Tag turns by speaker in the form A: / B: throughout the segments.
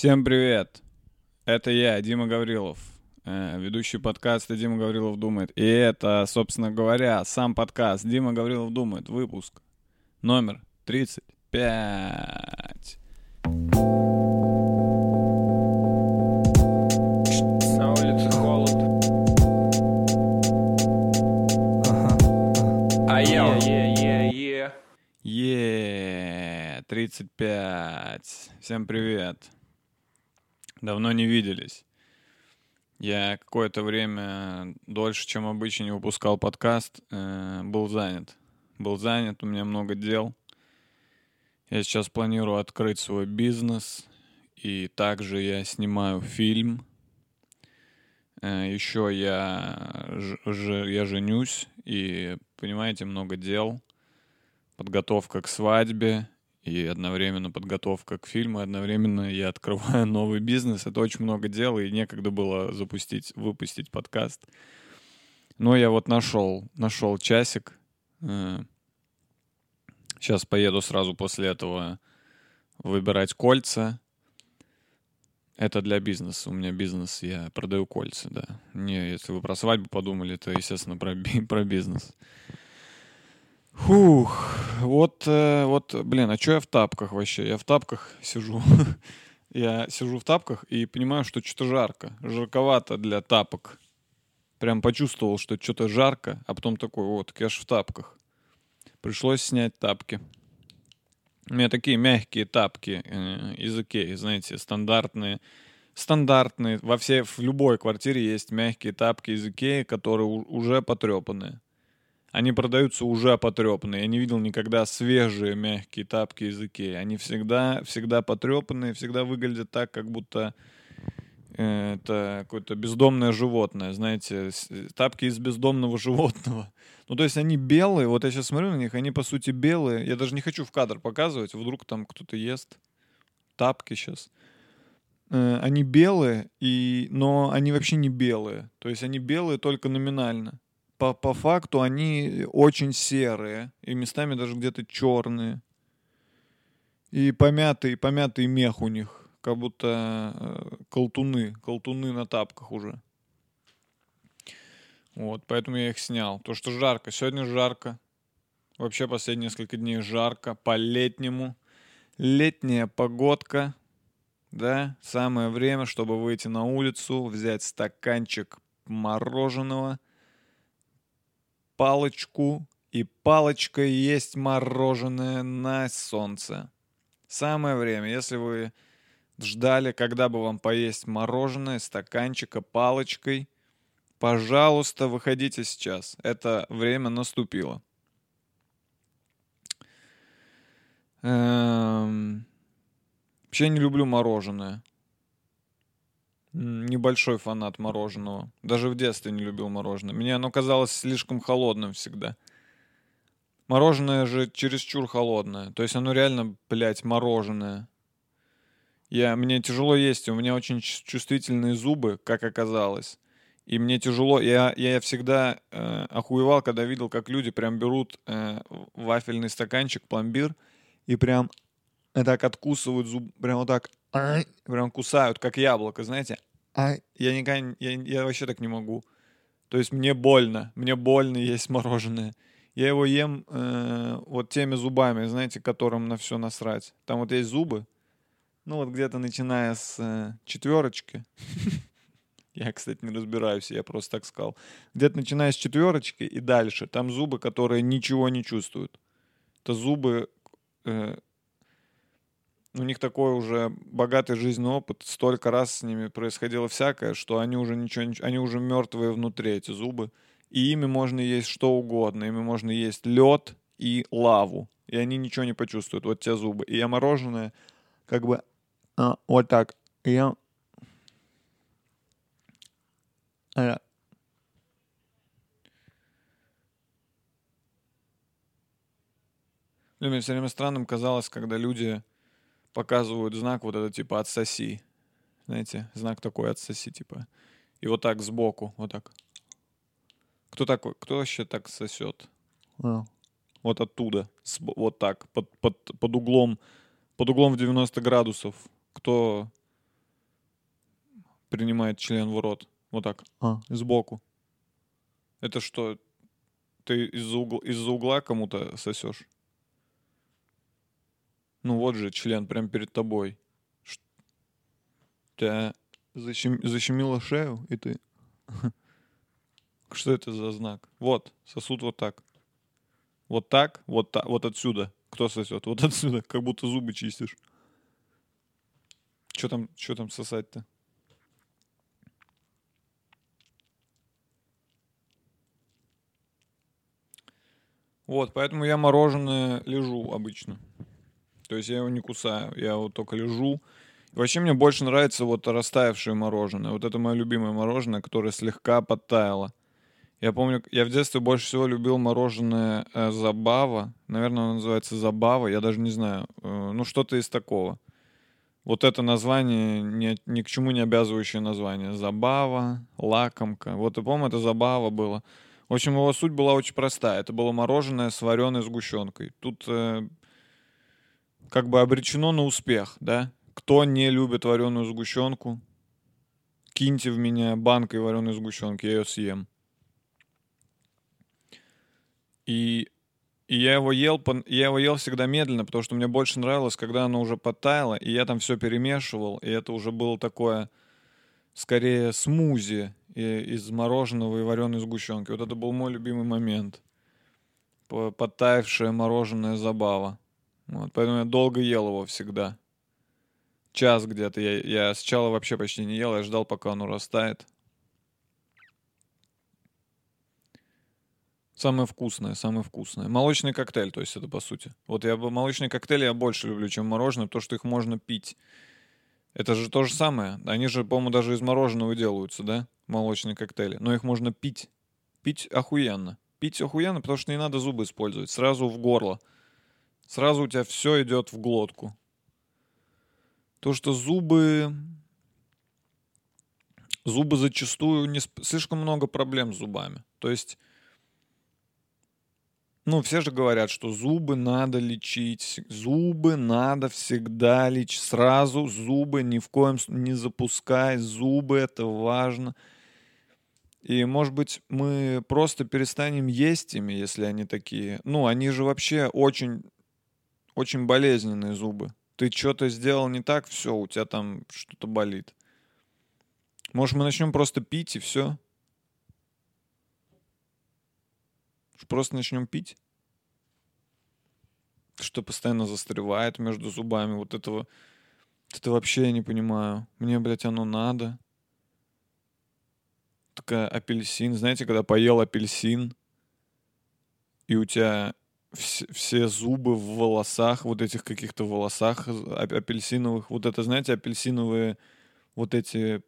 A: Всем привет! Это я, Дима Гаврилов, э, ведущий подкаста «Дима Гаврилов думает». И это, собственно говоря, сам подкаст «Дима Гаврилов думает», выпуск номер 35.
B: На улице холод. А я Е,
A: 35. Всем привет. Давно не виделись. Я какое-то время дольше, чем обычно, не выпускал подкаст. э, был занят. Был занят, у меня много дел. Я сейчас планирую открыть свой бизнес. И также я снимаю фильм. Э, Еще я, ж- я женюсь. И, понимаете, много дел подготовка к свадьбе и одновременно подготовка к фильму, одновременно я открываю новый бизнес. Это очень много дел, и некогда было запустить, выпустить подкаст. Но я вот нашел, нашел часик. Сейчас поеду сразу после этого выбирать кольца. Это для бизнеса. У меня бизнес, я продаю кольца, да. Не, если вы про свадьбу подумали, то, естественно, про, би- про бизнес. Фух, вот, э, вот, блин, а что я в тапках вообще? Я в тапках сижу. я сижу в тапках и понимаю, что что-то жарко. Жарковато для тапок. Прям почувствовал, что что-то жарко, а потом такой, вот, я ж в тапках. Пришлось снять тапки. У меня такие мягкие тапки э, из Икеи, знаете, стандартные. Стандартные. Во всей, в любой квартире есть мягкие тапки из Икеи, которые уже потрепанные. Они продаются уже потрепанные. Я не видел никогда свежие мягкие тапки из Икеи. Они всегда, всегда потрепанные, всегда выглядят так, как будто э, это какое-то бездомное животное. Знаете, тапки из бездомного животного. Ну, то есть они белые. Вот я сейчас смотрю на них, они по сути белые. Я даже не хочу в кадр показывать. Вдруг там кто-то ест тапки сейчас. Э, Они белые, и... но они вообще не белые. То есть они белые только номинально по, по факту они очень серые, и местами даже где-то черные. И помятый, помятый мех у них, как будто э, колтуны, колтуны на тапках уже. Вот, поэтому я их снял. То, что жарко. Сегодня жарко. Вообще последние несколько дней жарко. По-летнему. Летняя погодка. Да, самое время, чтобы выйти на улицу, взять стаканчик мороженого – палочку, и палочкой есть мороженое на солнце. Самое время, если вы ждали, когда бы вам поесть мороженое, стаканчика, палочкой, пожалуйста, выходите сейчас. Это время наступило. Эм, Вообще не люблю мороженое. Небольшой фанат мороженого. Даже в детстве не любил мороженое. Мне оно казалось слишком холодным всегда. Мороженое же чересчур холодное. То есть оно реально, блядь, мороженое. Я, мне тяжело есть, у меня очень чувствительные зубы, как оказалось. И мне тяжело, я, я всегда э, охуевал, когда видел, как люди прям берут э, вафельный стаканчик, пломбир, и прям так откусывают зуб, прям вот так, прям кусают, как яблоко, знаете. Я никогда, я, я вообще так не могу. То есть мне больно, мне больно есть мороженое. Я его ем э, вот теми зубами, знаете, которым на все насрать. Там вот есть зубы, ну вот где-то начиная с э, четверочки. Я, кстати, не разбираюсь, я просто так сказал. Где-то начиная с четверочки и дальше. Там зубы, которые ничего не чувствуют. Это зубы э, у них такой уже богатый жизненный опыт, столько раз с ними происходило всякое, что они уже ничего, они уже мертвые внутри, эти зубы. И ими можно есть что угодно, ими можно есть лед и лаву, и они ничего не почувствуют, вот те зубы. И я мороженое как бы а, вот так, я... А, Мне все время странным казалось, когда люди показывают знак вот это типа «отсоси». Знаете, знак такой «отсоси» типа. И вот так сбоку, вот так. Кто такой, кто вообще так сосет? Вот оттуда, вот так, под, под, под углом, под углом в 90 градусов. Кто, принимает член в рот. Вот так. А, сбоку. Это что, ты из-за угла, из-за угла кому-то сосешь? Ну вот же член прям перед тобой. Ш- Тебя защем- защемило шею, и ты... Что это за знак? Вот, сосуд вот так. Вот так, вот так, вот отсюда. Кто сосет? Вот отсюда, как будто зубы чистишь. Что там, что там сосать-то? Вот, поэтому я мороженое лежу обычно. То есть я его не кусаю, я вот только лежу. Вообще мне больше нравится вот растаявшее мороженое. Вот это мое любимое мороженое, которое слегка подтаяло. Я помню, я в детстве больше всего любил мороженое э, Забава. Наверное, оно называется Забава, я даже не знаю. Э, ну, что-то из такого. Вот это название, ни, ни к чему не обязывающее название. Забава, лакомка. Вот я помню, это Забава было. В общем, его суть была очень простая. Это было мороженое с вареной сгущенкой. Тут э, как бы обречено на успех, да? Кто не любит вареную сгущенку, киньте в меня банкой вареной сгущенки, я ее съем. И, и я его ел, я его ел всегда медленно, потому что мне больше нравилось, когда оно уже подтаяло, и я там все перемешивал, и это уже было такое, скорее, смузи из мороженого и вареной сгущенки. Вот это был мой любимый момент. П- Подтаявшее мороженое забава. Вот, поэтому я долго ел его всегда. Час где-то. Я, я сначала вообще почти не ел, я ждал, пока оно растает. Самое вкусное, самое вкусное. Молочный коктейль, то есть это по сути. Вот я бы молочный коктейль я больше люблю, чем мороженое, потому что их можно пить. Это же то же самое. Они же, по-моему, даже из мороженого делаются, да? Молочные коктейли. Но их можно пить. Пить охуенно. Пить охуенно, потому что не надо зубы использовать. Сразу в горло. Сразу у тебя все идет в глотку. То, что зубы... Зубы зачастую не... Слишком много проблем с зубами. То есть... Ну, все же говорят, что зубы надо лечить. Зубы надо всегда лечить. Сразу зубы ни в коем не запускай. Зубы это важно. И, может быть, мы просто перестанем есть ими, если они такие. Ну, они же вообще очень, очень болезненные зубы. Ты что-то сделал не так, все, у тебя там что-то болит. Может, мы начнем просто пить и все? Просто начнем пить? Что постоянно застревает между зубами. Вот этого... Это вообще я не понимаю. Мне, блядь, оно надо. Такая апельсин. Знаете, когда поел апельсин, и у тебя вс- все зубы в волосах, вот этих каких-то волосах ап- апельсиновых. Вот это, знаете, апельсиновые вот эти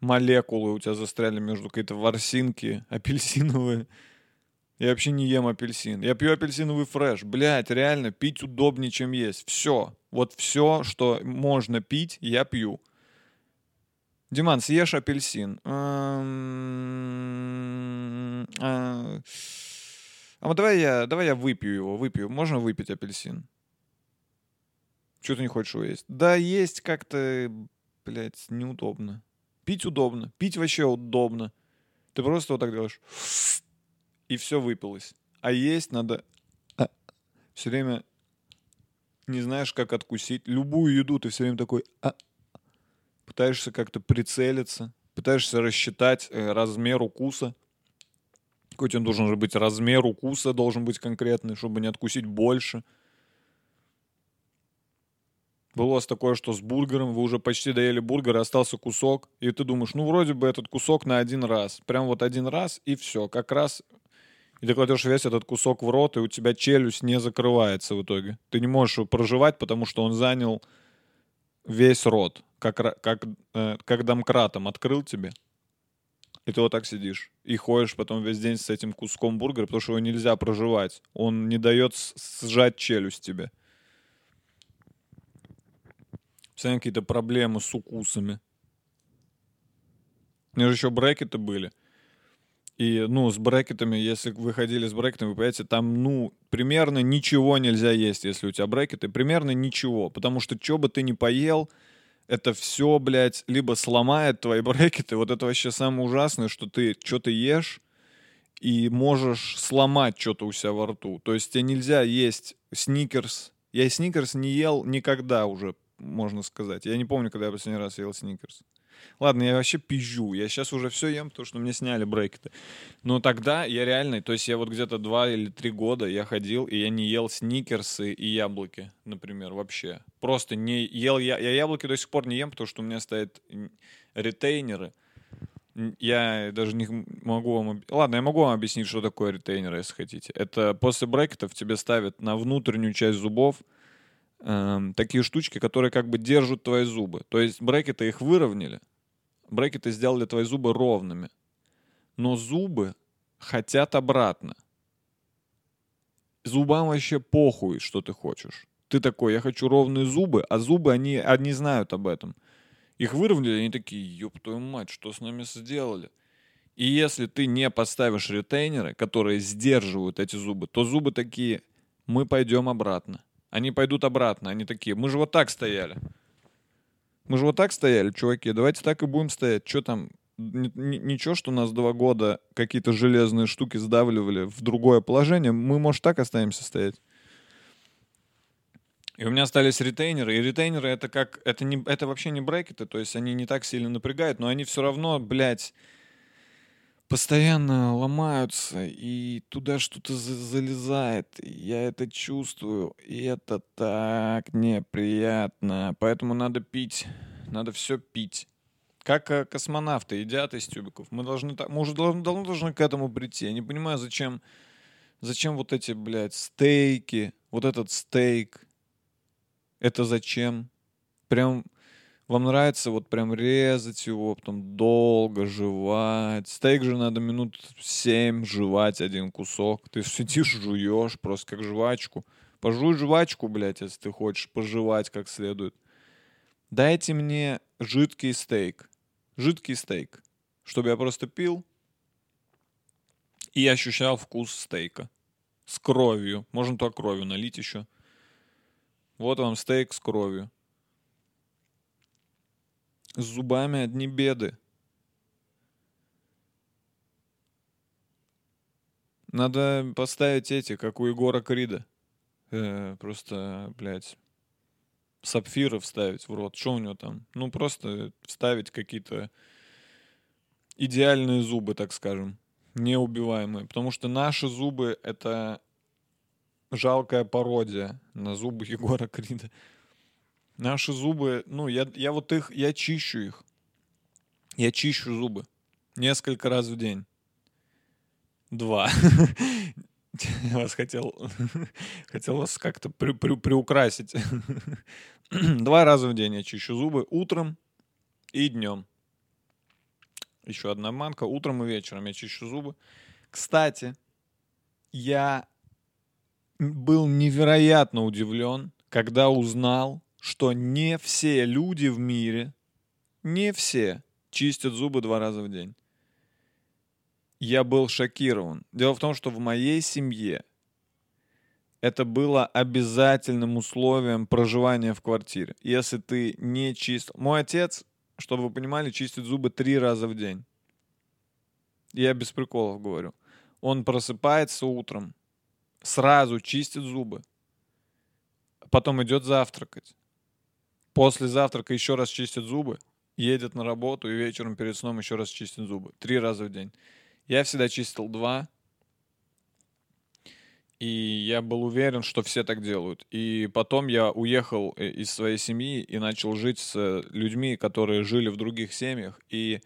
A: молекулы у тебя застряли между какие-то ворсинки апельсиновые. Я вообще не ем апельсин. Я пью апельсиновый фреш. Блять, реально, пить удобнее, чем есть. Все. Вот все, что можно пить, я пью. Диман, съешь апельсин. А а вот давай я, давай я выпью его, выпью. Можно выпить апельсин? Чего ты не хочешь его есть? Да есть как-то, блядь, неудобно. Пить удобно. Пить вообще удобно. Ты просто вот так делаешь. И все выпилось. А есть надо все время не знаешь, как откусить. Любую еду ты все время такой «А». пытаешься как-то прицелиться, пытаешься рассчитать э, размер укуса. Какой тебя должен же быть размер укуса, должен быть конкретный, чтобы не откусить больше. Было у вас такое, что с бургером вы уже почти доели бургер, остался кусок, и ты думаешь, ну вроде бы этот кусок на один раз. Прям вот один раз, и все. Как раз и ты кладешь весь этот кусок в рот, и у тебя челюсть не закрывается в итоге. Ты не можешь его проживать, потому что он занял весь рот, как, как, э, как домкратом открыл тебе. И ты вот так сидишь. И ходишь потом весь день с этим куском бургера, потому что его нельзя проживать. Он не дает сжать челюсть тебе. Постоянно какие-то проблемы с укусами. У меня же еще брекеты были. И, ну, с брекетами, если вы ходили с брекетами, вы понимаете, там, ну, примерно ничего нельзя есть, если у тебя брекеты. Примерно ничего. Потому что, что бы ты ни поел, это все, блядь, либо сломает твои брекеты. Вот это вообще самое ужасное, что ты что-то ешь и можешь сломать что-то у себя во рту. То есть тебе нельзя есть сникерс. Я сникерс не ел никогда уже, можно сказать. Я не помню, когда я последний раз ел сникерс. Ладно, я вообще пизжу. Я сейчас уже все ем, потому что мне сняли брекеты. Но тогда я реально, то есть я вот где-то два или три года я ходил, и я не ел сникерсы и яблоки, например, вообще. Просто не ел я. Я яблоки до сих пор не ем, потому что у меня стоят ретейнеры. Я даже не могу вам... Ладно, я могу вам объяснить, что такое ретейнер, если хотите. Это после брекетов тебе ставят на внутреннюю часть зубов эм, такие штучки, которые как бы держат твои зубы. То есть брекеты их выровняли, брекеты сделали твои зубы ровными. Но зубы хотят обратно. Зубам вообще похуй, что ты хочешь. Ты такой, я хочу ровные зубы, а зубы, они, они знают об этом. Их выровняли, они такие, ёб твою мать, что с нами сделали? И если ты не поставишь ретейнеры, которые сдерживают эти зубы, то зубы такие, мы пойдем обратно. Они пойдут обратно, они такие, мы же вот так стояли. Мы же вот так стояли, чуваки, давайте так и будем стоять. Что там, ничего, что нас два года какие-то железные штуки сдавливали в другое положение, мы, может, так останемся стоять. И у меня остались ретейнеры, и ретейнеры это как, это, не, это вообще не брекеты, то есть они не так сильно напрягают, но они все равно, блядь, постоянно ломаются, и туда что-то за- залезает. Я это чувствую, и это так неприятно. Поэтому надо пить, надо все пить. Как э, космонавты едят из тюбиков. Мы должны, так- мы уже давно, давно должны к этому прийти. Я не понимаю, зачем, зачем вот эти, блядь, стейки, вот этот стейк. Это зачем? Прям вам нравится вот прям резать его, потом долго жевать. Стейк же надо минут семь жевать один кусок. Ты сидишь, жуешь просто как жвачку. Пожуй жвачку, блядь, если ты хочешь пожевать как следует. Дайте мне жидкий стейк. Жидкий стейк. Чтобы я просто пил и ощущал вкус стейка. С кровью. Можно туда кровью налить еще. Вот вам стейк с кровью. С зубами одни беды. Надо поставить эти, как у Егора Крида. Э, просто, блядь, сапфиры вставить в рот. Что у него там? Ну, просто вставить какие-то идеальные зубы, так скажем. Неубиваемые. Потому что наши зубы — это жалкая пародия на зубы Егора Крида. Наши зубы, ну, я, я вот их, я чищу их. Я чищу зубы. Несколько раз в день. Два. Я вас хотел, хотел вас как-то при- при- приукрасить. Два раза в день я чищу зубы. Утром и днем. Еще одна манка. Утром и вечером я чищу зубы. Кстати, я был невероятно удивлен, когда узнал, что не все люди в мире, не все чистят зубы два раза в день. Я был шокирован. Дело в том, что в моей семье это было обязательным условием проживания в квартире. Если ты не чистил... Мой отец, чтобы вы понимали, чистит зубы три раза в день. Я без приколов говорю. Он просыпается утром, сразу чистит зубы, потом идет завтракать. После завтрака еще раз чистит зубы, едет на работу и вечером перед сном еще раз чистит зубы. Три раза в день. Я всегда чистил два. И я был уверен, что все так делают. И потом я уехал э, из своей семьи и начал жить с э, людьми, которые жили в других семьях. И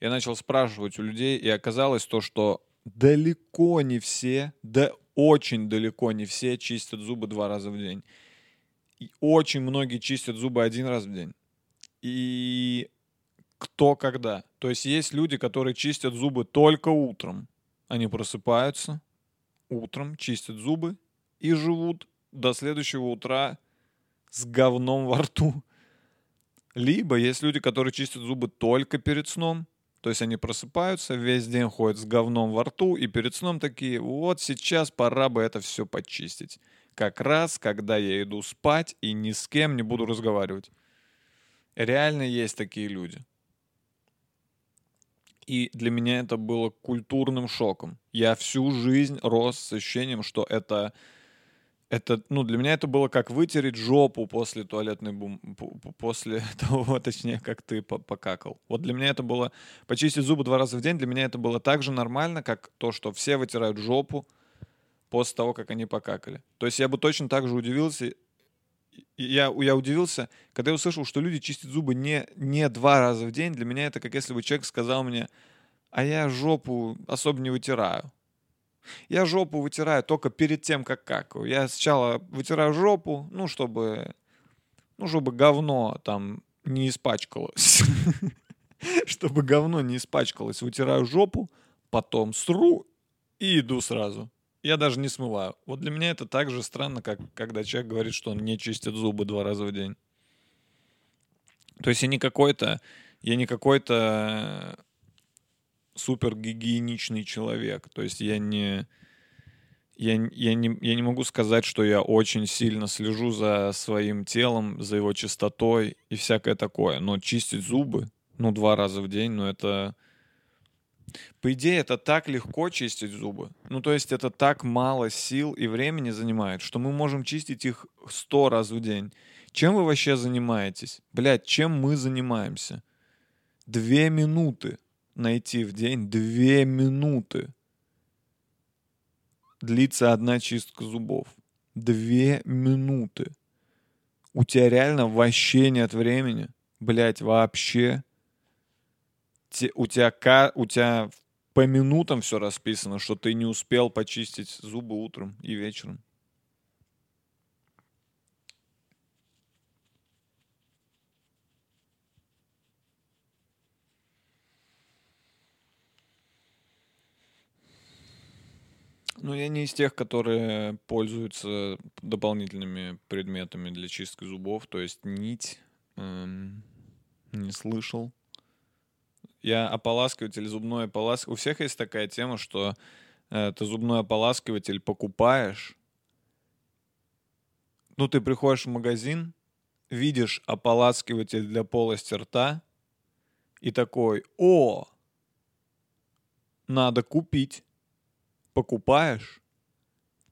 A: я начал спрашивать у людей, и оказалось то, что далеко не все, да очень далеко не все чистят зубы два раза в день. И очень многие чистят зубы один раз в день. И кто когда. То есть есть люди, которые чистят зубы только утром. Они просыпаются утром, чистят зубы и живут до следующего утра с говном во рту. Либо есть люди, которые чистят зубы только перед сном. То есть они просыпаются, весь день ходят с говном во рту, и перед сном такие, вот сейчас пора бы это все почистить. Как раз, когда я иду спать и ни с кем не буду разговаривать. Реально есть такие люди. И для меня это было культурным шоком. Я всю жизнь рос с ощущением, что это это, ну, для меня это было как вытереть жопу после туалетной бум... после того, точнее, как ты покакал. Вот для меня это было... Почистить зубы два раза в день, для меня это было так же нормально, как то, что все вытирают жопу после того, как они покакали. То есть я бы точно так же удивился, я, я удивился, когда я услышал, что люди чистят зубы не, не два раза в день. Для меня это как если бы человек сказал мне, а я жопу особо не вытираю. Я жопу вытираю только перед тем, как какаю. Я сначала вытираю жопу, ну, чтобы, ну, чтобы говно там не испачкалось. Чтобы говно не испачкалось. Вытираю жопу, потом сру и иду сразу. Я даже не смываю. Вот для меня это так же странно, как когда человек говорит, что он не чистит зубы два раза в день. То есть я не какой-то, я не какой-то супер гигиеничный человек. То есть я не, я, я, не, я не могу сказать, что я очень сильно слежу за своим телом, за его чистотой и всякое такое. Но чистить зубы, ну, два раза в день, ну, это... По идее, это так легко чистить зубы. Ну, то есть это так мало сил и времени занимает, что мы можем чистить их сто раз в день. Чем вы вообще занимаетесь? Блядь, чем мы занимаемся? Две минуты найти в день две минуты. Длится одна чистка зубов. Две минуты. У тебя реально вообще нет времени. Блять, вообще. Те, у, тебя, у тебя по минутам все расписано, что ты не успел почистить зубы утром и вечером. Ну, я не из тех, которые пользуются дополнительными предметами для чистки зубов, то есть нить эм, не слышал. Я ополаскиватель, зубной ополаскиватель. У всех есть такая тема, что э, ты зубной ополаскиватель покупаешь. Ну, ты приходишь в магазин, видишь ополаскиватель для полости рта и такой, о, надо купить покупаешь,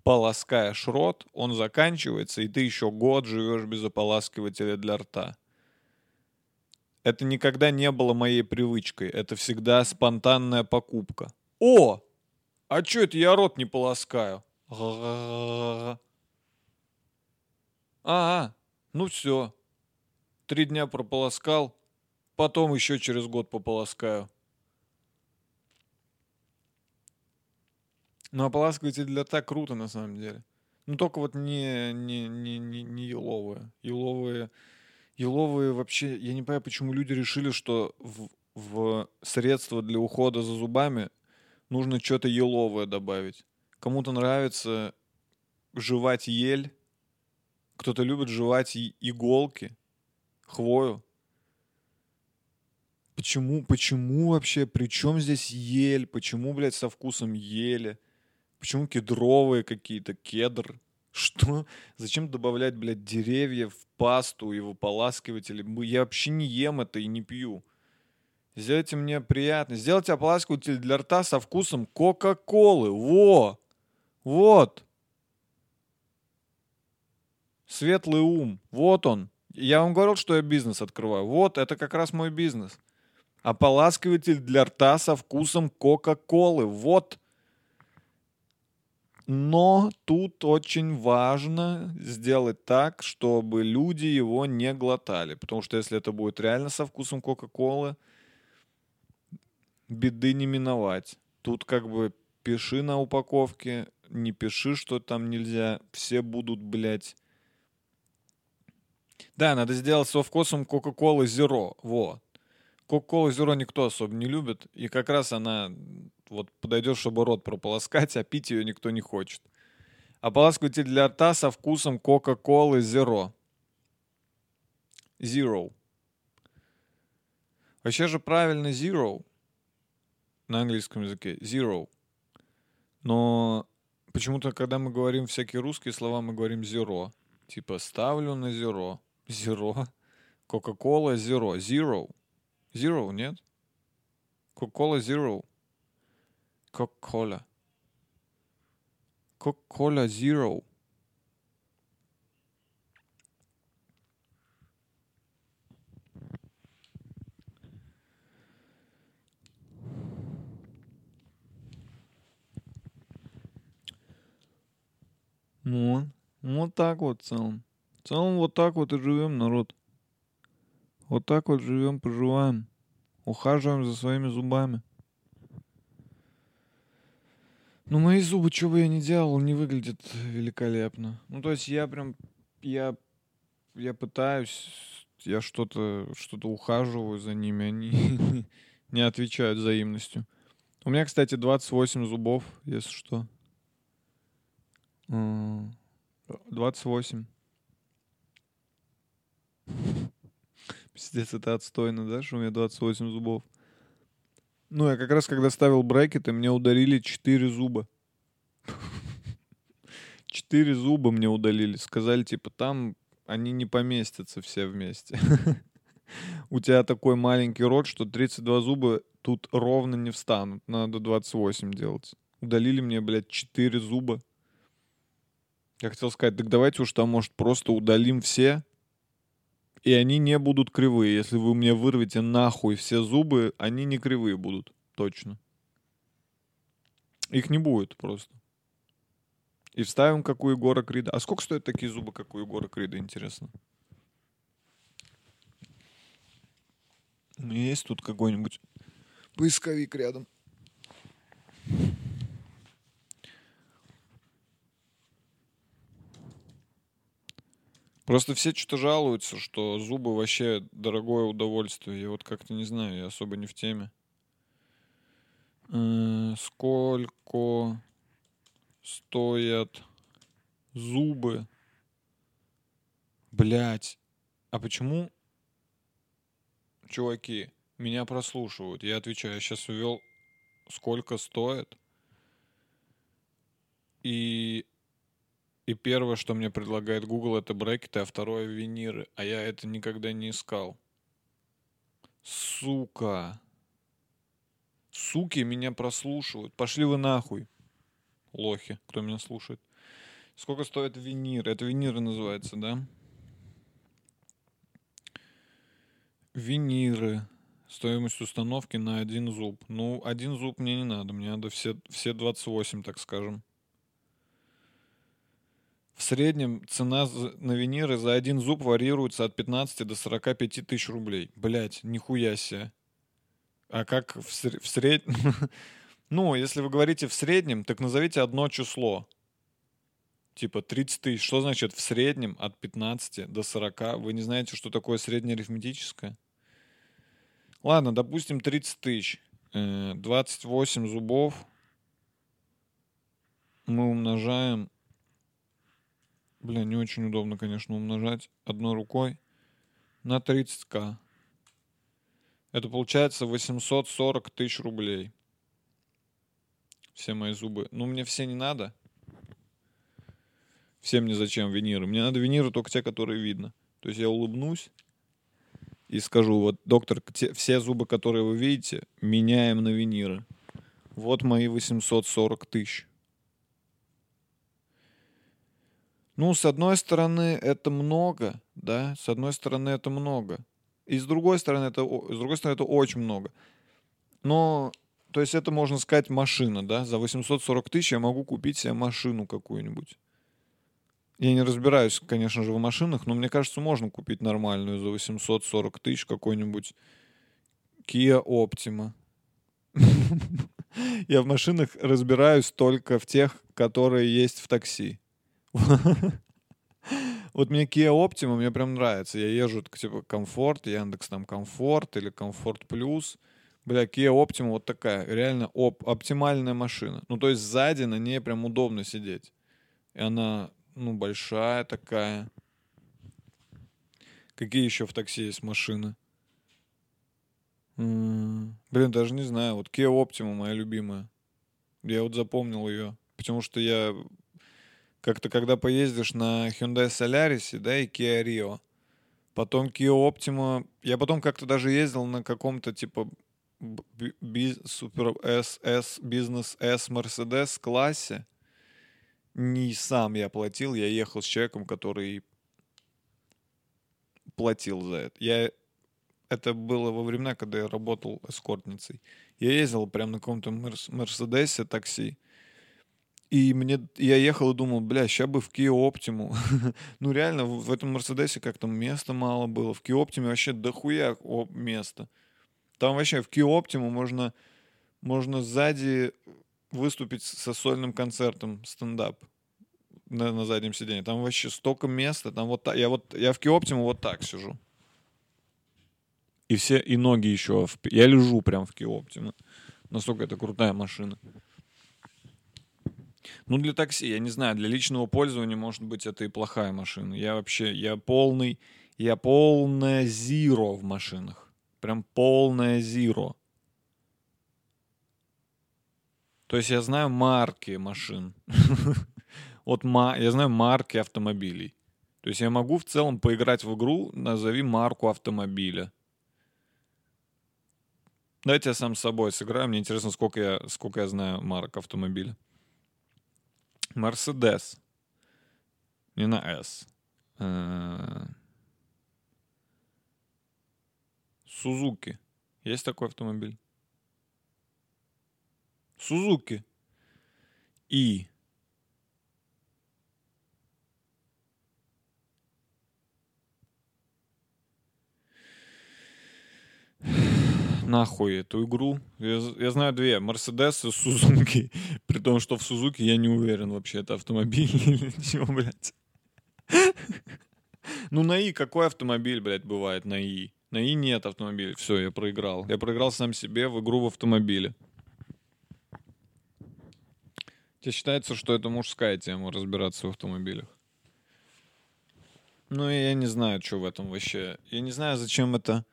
A: полоскаешь рот, он заканчивается, и ты еще год живешь без ополаскивателя для рта. Это никогда не было моей привычкой. Это всегда спонтанная покупка. О! А что это я рот не полоскаю? Ага, ну все. Три дня прополоскал, потом еще через год пополоскаю. Ну, ополаскиватель для так круто, на самом деле. Ну, только вот не, не, не, не, не еловые. Еловые, еловые вообще... Я не понимаю, почему люди решили, что в, в средства для ухода за зубами нужно что-то еловое добавить. Кому-то нравится жевать ель, кто-то любит жевать иголки, хвою. Почему, почему вообще, при чем здесь ель? Почему, блядь, со вкусом ели? Почему кедровые какие-то, кедр? Что? Зачем добавлять, блядь, деревья в пасту и в ополаскиватели? Я вообще не ем это и не пью. Сделайте мне приятно. Сделайте ополаскиватель для рта со вкусом Кока-Колы. Во! Вот. Светлый ум. Вот он. Я вам говорил, что я бизнес открываю. Вот, это как раз мой бизнес. Ополаскиватель для рта со вкусом Кока-Колы. Вот. Но тут очень важно сделать так, чтобы люди его не глотали. Потому что если это будет реально со вкусом Кока-Колы, беды не миновать. Тут как бы пиши на упаковке, не пиши, что там нельзя. Все будут, блядь... Да, надо сделать со вкусом Кока-Колы Zero. Вот. Кока-Колу Zero никто особо не любит. И как раз она вот подойдет, чтобы рот прополоскать, а пить ее никто не хочет. Ополаскиватель для рта со вкусом Кока-Колы Zero. Zero. Вообще же правильно Zero на английском языке. Zero. Но почему-то, когда мы говорим всякие русские слова, мы говорим zero. Типа ставлю на zero. Zero. Coca-Cola Zero. Zero. Zero, нет? Coca-Cola Zero. Coca-Cola. Coca-Cola Zero. Ну, вот так вот в целом. В целом вот так вот и живем, народ. Вот так вот живем, поживаем. Ухаживаем за своими зубами. Ну, мои зубы, что бы я ни делал, не выглядят великолепно. Ну, то есть я прям, я, я пытаюсь, я что-то, что-то ухаживаю за ними, они не отвечают взаимностью. У меня, кстати, 28 зубов, если что. М, 28. Пиздец, это отстойно, да, что у меня 28 зубов. Ну, я как раз когда ставил брекеты, мне удалили 4 зуба. 4 зуба мне удалили. Сказали, типа, там они не поместятся все вместе. У тебя такой маленький рот, что 32 зуба тут ровно не встанут. Надо 28 делать. Удалили мне, блядь, 4 зуба. Я хотел сказать, так давайте уж там, может, просто удалим все, и они не будут кривые. Если вы мне вырвете нахуй все зубы, они не кривые будут. Точно. Их не будет просто. И вставим, как у Егора Крида. А сколько стоят такие зубы, как у Егора Крида, интересно? У меня есть тут какой-нибудь поисковик рядом. Просто все что-то жалуются, что зубы вообще дорогое удовольствие. Я вот как-то не знаю, я особо не в теме. Э, Сколько стоят зубы? Блять. А почему, чуваки, меня прослушивают? Я отвечаю, я сейчас ввел, сколько стоит. И и первое, что мне предлагает Google, это брекеты, а второе виниры. А я это никогда не искал. Сука. Суки меня прослушивают. Пошли вы нахуй. Лохи, кто меня слушает. Сколько стоит винир? Это виниры называется, да? Виниры. Стоимость установки на один зуб. Ну, один зуб мне не надо. Мне надо все, все 28, так скажем. В среднем цена на виниры за один зуб варьируется от 15 до 45 тысяч рублей. Блять, нихуя себе. А как в, среднем? Ну, если вы говорите в среднем, так назовите одно число. Типа 30 тысяч. Что значит в среднем от 15 до 40? Вы не знаете, что такое среднеарифметическое? Ладно, допустим 30 тысяч. Э, 28 зубов мы умножаем Бля, не очень удобно, конечно, умножать одной рукой на 30к. Это получается 840 тысяч рублей. Все мои зубы. Ну, мне все не надо. Всем мне зачем виниры. Мне надо виниры только те, которые видно. То есть я улыбнусь и скажу, вот, доктор, те- все зубы, которые вы видите, меняем на виниры. Вот мои 840 тысяч. Ну, с одной стороны, это много, да, с одной стороны, это много. И с другой стороны, это, с другой стороны, это очень много. Но, то есть это, можно сказать, машина, да, за 840 тысяч я могу купить себе машину какую-нибудь. Я не разбираюсь, конечно же, в машинах, но мне кажется, можно купить нормальную за 840 тысяч какой-нибудь Kia Optima. Я в машинах разбираюсь только в тех, которые есть в такси. Вот мне Kia Optima мне прям нравится. Я езжу типа комфорт, Яндекс там комфорт или комфорт плюс. Бля, Kia Optima вот такая, реально оп, оптимальная машина. Ну, то есть сзади на ней прям удобно сидеть. И она, ну, большая такая. Какие еще в такси есть машины? М, Блин, даже не знаю. Вот Kia Optima моя любимая. Я вот запомнил ее. Потому что я как-то, когда поездишь на Hyundai Solaris, да, и Kia Rio, Потом Kia Optima. Я потом как-то даже ездил на каком-то типа би- супер S, бизнес S Mercedes классе. Не сам я платил, я ехал с человеком, который платил за это. Я это было во времена, когда я работал эскортницей. Я ездил прям на каком-то мерс- Мерседесе такси. И мне, я ехал и думал, бля, сейчас бы в Kia Optima. ну реально, в, этом Мерседесе как-то места мало было. В Kia Optima вообще дохуя места. Там вообще в Kia Optima можно, можно сзади выступить со сольным концертом стендап на, на заднем сиденье. Там вообще столько места. Там вот та- я вот я в Kia Optima вот так сижу. И все, и ноги еще. в- я лежу прям в Kia Optima. Настолько это крутая машина. Ну, для такси, я не знаю, для личного пользования, может быть, это и плохая машина. Я вообще, я полный, я полная зиро в машинах. Прям полная зиро. То есть я знаю марки машин. Вот я знаю марки автомобилей. То есть я могу в целом поиграть в игру, назови марку автомобиля. Давайте я сам с собой сыграю. Мне интересно, сколько я, сколько я знаю марок автомобиля. Мерседес. Не на S. Э, Сузуки. Есть такой автомобиль? Сузуки. И. Нахуй эту игру. Я, я знаю две. Мерседес и Сузуки. При том, что в Сузуки я не уверен вообще, это автомобиль или чего, блядь. Ну, на И какой автомобиль, блядь, бывает на И? На И нет автомобиля. Все, я проиграл. Я проиграл сам себе в игру в автомобиле. Тебе считается, что это мужская тема разбираться в автомобилях? Ну, я не знаю, что в этом вообще. Я не знаю, зачем это...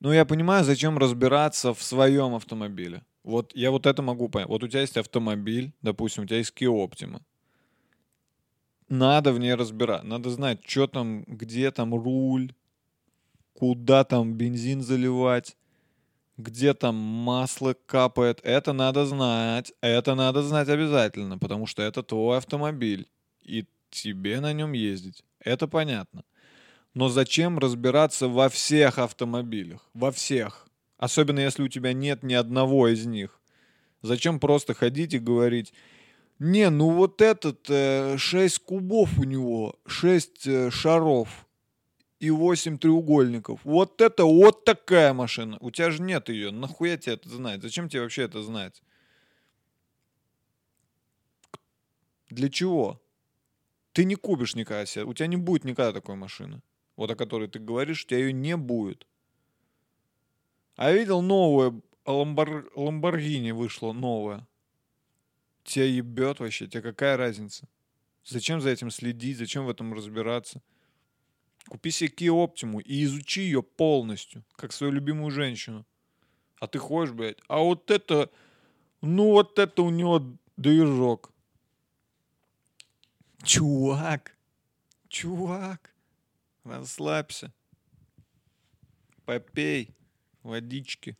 A: Ну, я понимаю, зачем разбираться в своем автомобиле. Вот я вот это могу понять. Вот у тебя есть автомобиль, допустим, у тебя есть Kia Optima. Надо в ней разбираться. Надо знать, что там, где там руль, куда там бензин заливать, где там масло капает. Это надо знать. Это надо знать обязательно, потому что это твой автомобиль. И тебе на нем ездить. Это понятно. Но зачем разбираться во всех автомобилях? Во всех. Особенно если у тебя нет ни одного из них. Зачем просто ходить и говорить, не, ну вот этот э, 6 кубов у него, 6 э, шаров и 8 треугольников. Вот это вот такая машина. У тебя же нет ее. Нахуя тебе это знать? Зачем тебе вообще это знать? Для чего? Ты не купишь никогда себе. У тебя не будет никогда такой машины. Вот о которой ты говоришь, у тебя ее не будет. А видел новое Ламбор... Ламборгини вышло новое. Тебя ебет вообще, тебе какая разница? Зачем за этим следить, зачем в этом разбираться? Купи себе Kia Optima и изучи ее полностью, как свою любимую женщину. А ты ходишь, блядь, а вот это, ну вот это у него движок. Чувак, чувак, расслабься. Попей водички.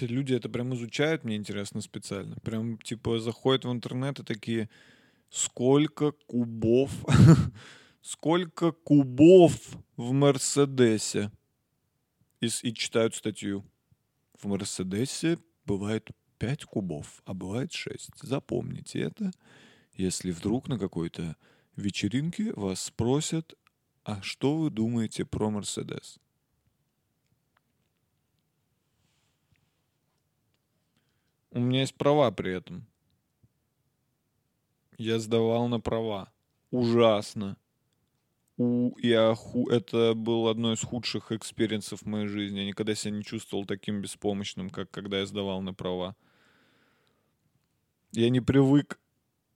A: Люди это прям изучают, мне интересно специально. Прям типа заходят в интернет и такие, сколько кубов, сколько кубов в Мерседесе. И, и читают статью. В Мерседесе бывает 5 кубов, а бывает 6. Запомните это. Если вдруг на какой-то вечеринке вас спросят, а что вы думаете про Мерседес? У меня есть права при этом. Я сдавал на права. Ужасно. У, я ху, это был одно из худших experience'ов в моей жизни. Я никогда себя не чувствовал таким беспомощным, как когда я сдавал на права. Я не привык,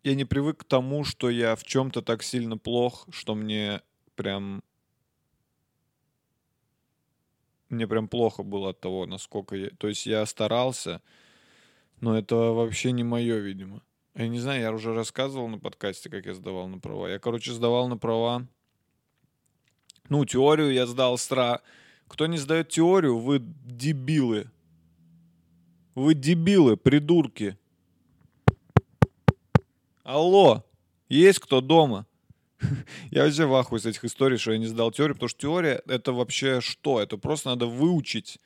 A: я не привык к тому, что я в чем-то так сильно плох, что мне прям мне прям плохо было от того, насколько я... То есть я старался, но это вообще не мое, видимо. Я не знаю, я уже рассказывал на подкасте, как я сдавал на права. Я, короче, сдавал на права. Ну, теорию я сдал стра... Кто не сдает теорию, вы дебилы. Вы дебилы, придурки. Алло, есть кто дома? Я вообще в ахуе с этих историй, что я не сдал теорию, потому что теория — это вообще что? Это просто надо выучить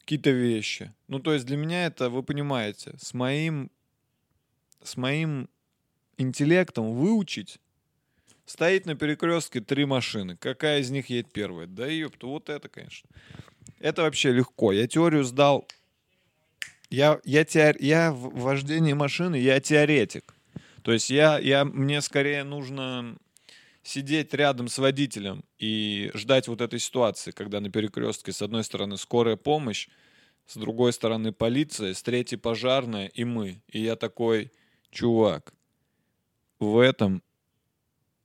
A: какие-то вещи. Ну, то есть для меня это, вы понимаете, с моим, с моим интеллектом выучить Стоит на перекрестке три машины. Какая из них едет первая? Да ёпта, вот это, конечно. Это вообще легко. Я теорию сдал. Я, я, теор... я в вождении машины, я теоретик. То есть я, я, мне скорее нужно сидеть рядом с водителем и ждать вот этой ситуации, когда на перекрестке с одной стороны скорая помощь, с другой стороны полиция, с третьей пожарная и мы. И я такой, чувак, в этом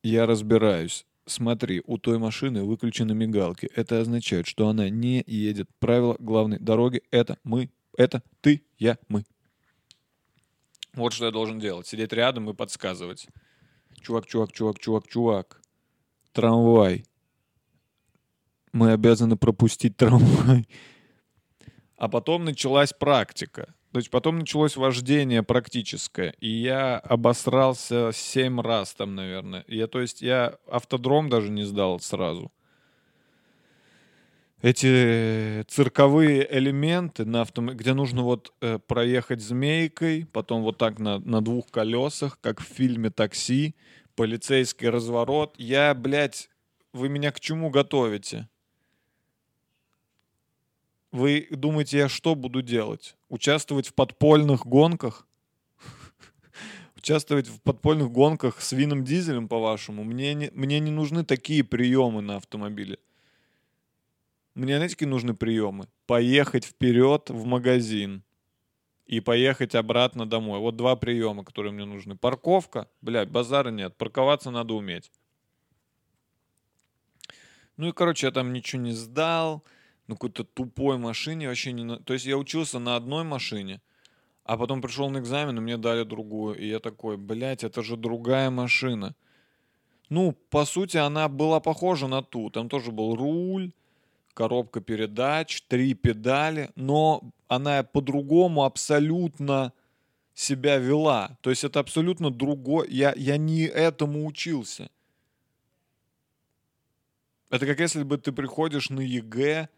A: я разбираюсь. Смотри, у той машины выключены мигалки. Это означает, что она не едет. Правило главной дороги — это мы, это ты, я, мы. Вот что я должен делать. Сидеть рядом и подсказывать. Чувак, чувак, чувак, чувак, чувак. Трамвай. Мы обязаны пропустить трамвай. А потом началась практика. То есть потом началось вождение практическое, и я обосрался семь раз там, наверное. Я, то есть я автодром даже не сдал сразу. Эти цирковые элементы, на автом... где нужно вот э, проехать змейкой, потом вот так на, на двух колесах, как в фильме «Такси», полицейский разворот. Я, блядь, вы меня к чему готовите? Вы думаете, я что буду делать? Участвовать в подпольных гонках? Участвовать в подпольных гонках с винным дизелем, по-вашему? Мне не, мне не нужны такие приемы на автомобиле. Мне, знаете, какие нужны приемы? Поехать вперед в магазин и поехать обратно домой. Вот два приема, которые мне нужны. Парковка, блядь, базара нет. Парковаться надо уметь. Ну и, короче, я там ничего не сдал на какой-то тупой машине вообще не... На... То есть я учился на одной машине, а потом пришел на экзамен, и мне дали другую. И я такой, блядь, это же другая машина. Ну, по сути, она была похожа на ту. Там тоже был руль, коробка передач, три педали, но она по-другому абсолютно себя вела. То есть это абсолютно другое. Я, я не этому учился. Это как если бы ты приходишь на ЕГЭ,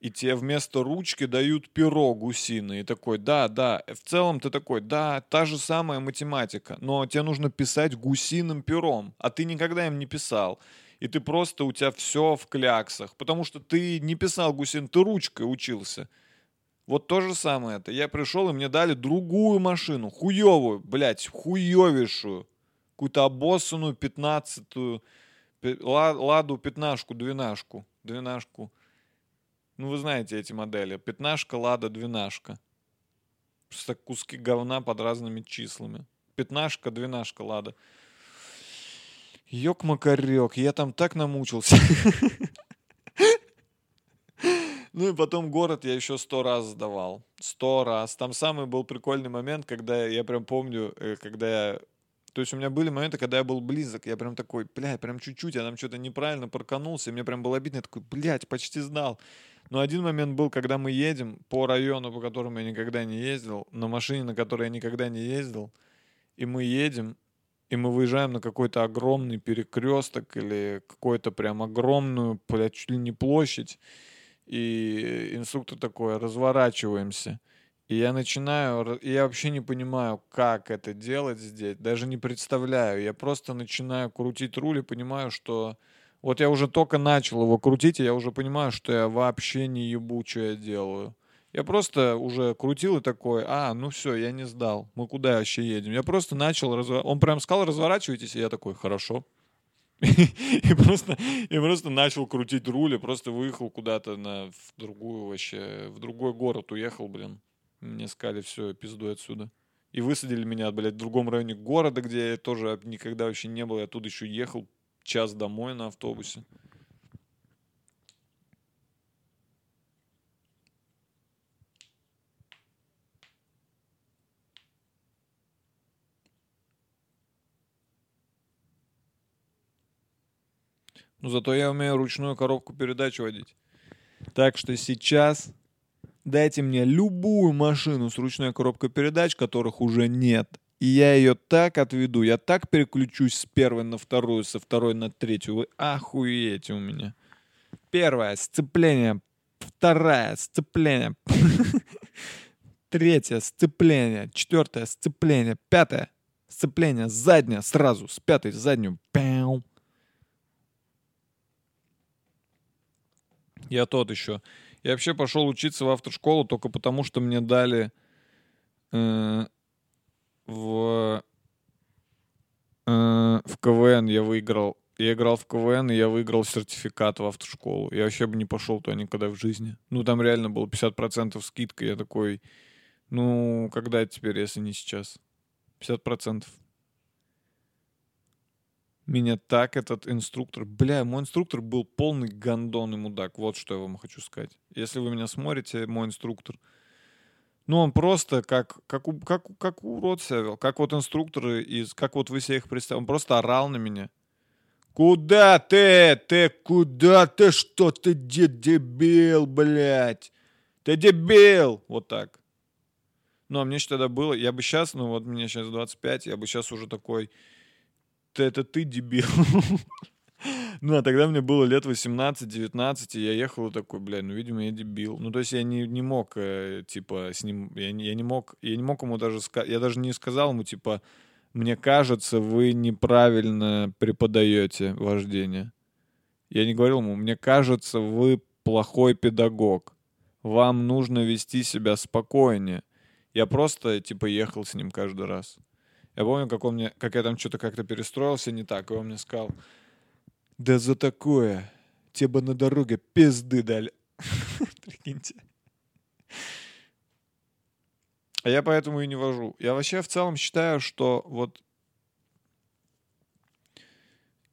A: и тебе вместо ручки дают перо гусиное. И такой, да, да. В целом ты такой, да, та же самая математика, но тебе нужно писать гусиным пером, а ты никогда им не писал. И ты просто, у тебя все в кляксах, потому что ты не писал гусин, ты ручкой учился. Вот то же самое это. Я пришел, и мне дали другую машину, хуевую, блядь, хуевейшую. Какую-то обоссанную пятнадцатую, ладу пятнашку, двенашку, двенашку. Ну, вы знаете эти модели. Пятнашка, лада, двенашка. Просто куски говна под разными числами. Пятнашка, двенашка, лада. Ёк-макарёк, я там так намучился. Ну и потом город я еще сто раз сдавал. Сто раз. Там самый был прикольный момент, когда я прям помню, э, когда я... То есть у меня были моменты, когда я был близок. Я прям такой, блядь, прям чуть-чуть, я там что-то неправильно парканулся. И мне прям было обидно. Я такой, блядь, почти знал. Но один момент был, когда мы едем по району, по которому я никогда не ездил, на машине, на которой я никогда не ездил, и мы едем, и мы выезжаем на какой-то огромный перекресток или какую-то прям огромную, блядь, чуть ли не площадь, и инструктор такой, разворачиваемся. И я начинаю, и я вообще не понимаю, как это делать здесь, даже не представляю. Я просто начинаю крутить руль и понимаю, что вот я уже только начал его крутить, и я уже понимаю, что я вообще не ебу, что я делаю. Я просто уже крутил и такой, а, ну все, я не сдал. Мы куда вообще едем? Я просто начал, разво... он прям сказал, разворачивайтесь, и я такой, хорошо. И просто, и просто начал крутить руль, и просто выехал куда-то на, в другую вообще, в другой город уехал, блин. Мне сказали, все, пизду отсюда. И высадили меня, блядь, в другом районе города, где я тоже никогда вообще не был. Я оттуда еще ехал час домой на автобусе. Но зато я умею ручную коробку передач водить. Так что сейчас дайте мне любую машину с ручной коробкой передач, которых уже нет – и я ее так отведу, я так переключусь с первой на вторую, со второй на третью. Вы охуеете у меня. Первое сцепление, вторая сцепление, третье сцепление, четвертое сцепление, пятое сцепление, заднее сразу, с пятой заднюю. Пяу. Я тот еще. Я вообще пошел учиться в автошколу только потому, что мне дали э, в, э, в КВН я выиграл. Я играл в КВН, и я выиграл сертификат в автошколу. Я вообще бы не пошел туда никогда в жизни. Ну, там реально было 50% скидка. Я такой, ну, когда теперь, если не сейчас? 50%. Меня так этот инструктор... Бля, мой инструктор был полный гандон и мудак. Вот что я вам хочу сказать. Если вы меня смотрите, мой инструктор... Ну, он просто как, как, как, как урод себя вел. Как вот инструкторы из... Как вот вы себе их представляете. Он просто орал на меня. Куда ты? Ты куда ты? Что ты де- дебил, блядь? Ты дебил! Вот так. Ну, а мне еще тогда было... Я бы сейчас, ну вот мне сейчас 25, я бы сейчас уже такой... Ты, это ты дебил. Ну, а тогда мне было лет 18-19, и я ехал такой, блядь, ну, видимо, я дебил. Ну, то есть я не, не мог, э, типа, с ним, я, я не мог, я не мог ему даже сказать, я даже не сказал ему, типа, мне кажется, вы неправильно преподаете вождение. Я не говорил ему, мне кажется, вы плохой педагог. Вам нужно вести себя спокойнее. Я просто, типа, ехал с ним каждый раз. Я помню, как он мне, как я там что-то как-то перестроился не так, и он мне сказал, да за такое тебе бы на дороге пизды дали. Прикиньте. А я поэтому и не вожу. Я вообще в целом считаю, что вот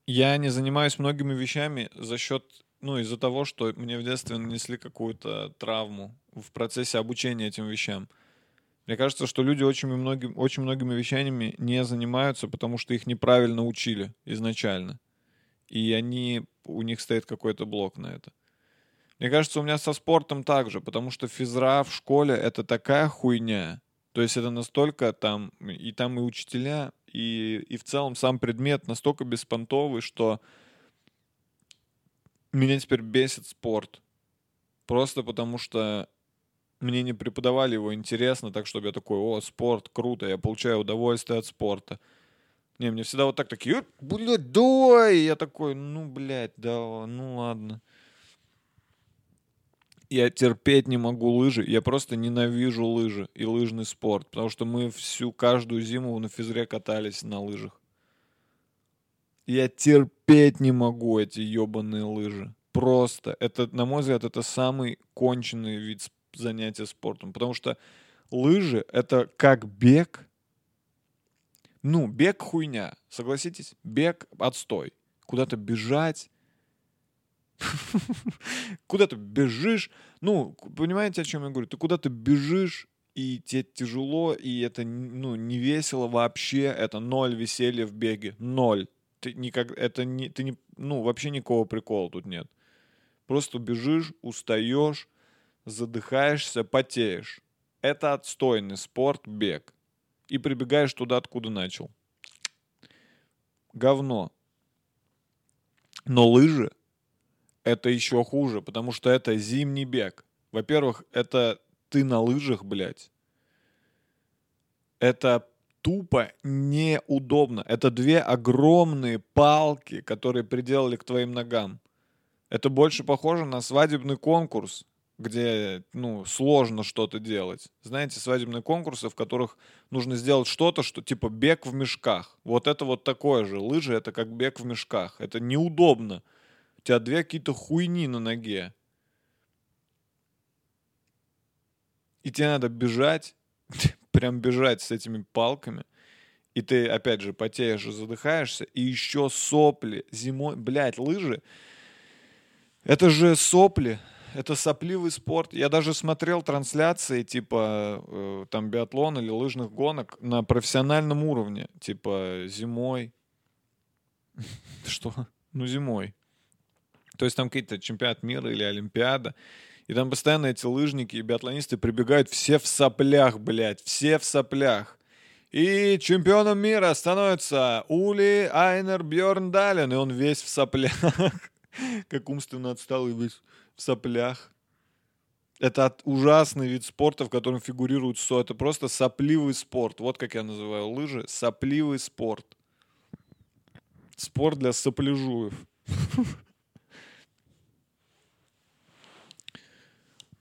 A: я не занимаюсь многими вещами за счет, ну, из-за того, что мне в детстве нанесли какую-то травму в процессе обучения этим вещам. Мне кажется, что люди очень, многим, очень многими вещами не занимаются, потому что их неправильно учили изначально. И они, у них стоит какой-то блок на это. Мне кажется, у меня со спортом так же, потому что физра в школе это такая хуйня. То есть это настолько там, и там и учителя, и, и в целом сам предмет настолько беспонтовый, что меня теперь бесит спорт. Просто потому что мне не преподавали его интересно, так чтобы я такой, о, спорт, круто, я получаю удовольствие от спорта. Не, мне всегда вот так такие, «Э, блядь, давай! Я такой, ну, блядь, да, ну ладно. Я терпеть не могу лыжи, я просто ненавижу лыжи и лыжный спорт, потому что мы всю каждую зиму на физре катались на лыжах. Я терпеть не могу эти ебаные лыжи. Просто. Это, на мой взгляд, это самый конченый вид занятия спортом. Потому что лыжи — это как бег. Ну, бег хуйня. Согласитесь? Бег — отстой. Куда-то бежать. Куда ты бежишь. Ну, понимаете, о чем я говорю? Ты куда-то бежишь, и тебе тяжело, и это ну, не весело вообще. Это ноль веселья в беге. Ноль. Ты никак, это не, ты не, ну, вообще никакого прикола тут нет. Просто бежишь, устаешь, задыхаешься, потеешь. Это отстойный спорт, бег. И прибегаешь туда, откуда начал. Говно. Но лыжи это еще хуже, потому что это зимний бег. Во-первых, это ты на лыжах, блядь. Это тупо неудобно. Это две огромные палки, которые приделали к твоим ногам. Это больше похоже на свадебный конкурс, где, ну, сложно что-то делать. Знаете, свадебные конкурсы, в которых нужно сделать что-то, что типа бег в мешках. Вот это вот такое же. Лыжи — это как бег в мешках. Это неудобно. У тебя две какие-то хуйни на ноге. И тебе надо бежать, прям бежать с этими палками. И ты, опять же, потеешь и задыхаешься. И еще сопли зимой. Блять, лыжи. Это же сопли. Это сопливый спорт. Я даже смотрел трансляции типа э, там биатлон или лыжных гонок на профессиональном уровне. Типа зимой. Что? Ну, зимой. То есть там какие-то чемпионат мира или Олимпиада. И там постоянно эти лыжники и биатлонисты прибегают все в соплях, блядь, все в соплях. И чемпионом мира становится Ули Айнер Бьорн Дален, и он весь в соплях, как умственно отсталый весь в соплях. Это ужасный вид спорта, в котором фигурирует СО. Это просто сопливый спорт. Вот как я называю лыжи. Сопливый спорт. Спорт для сопляжуев.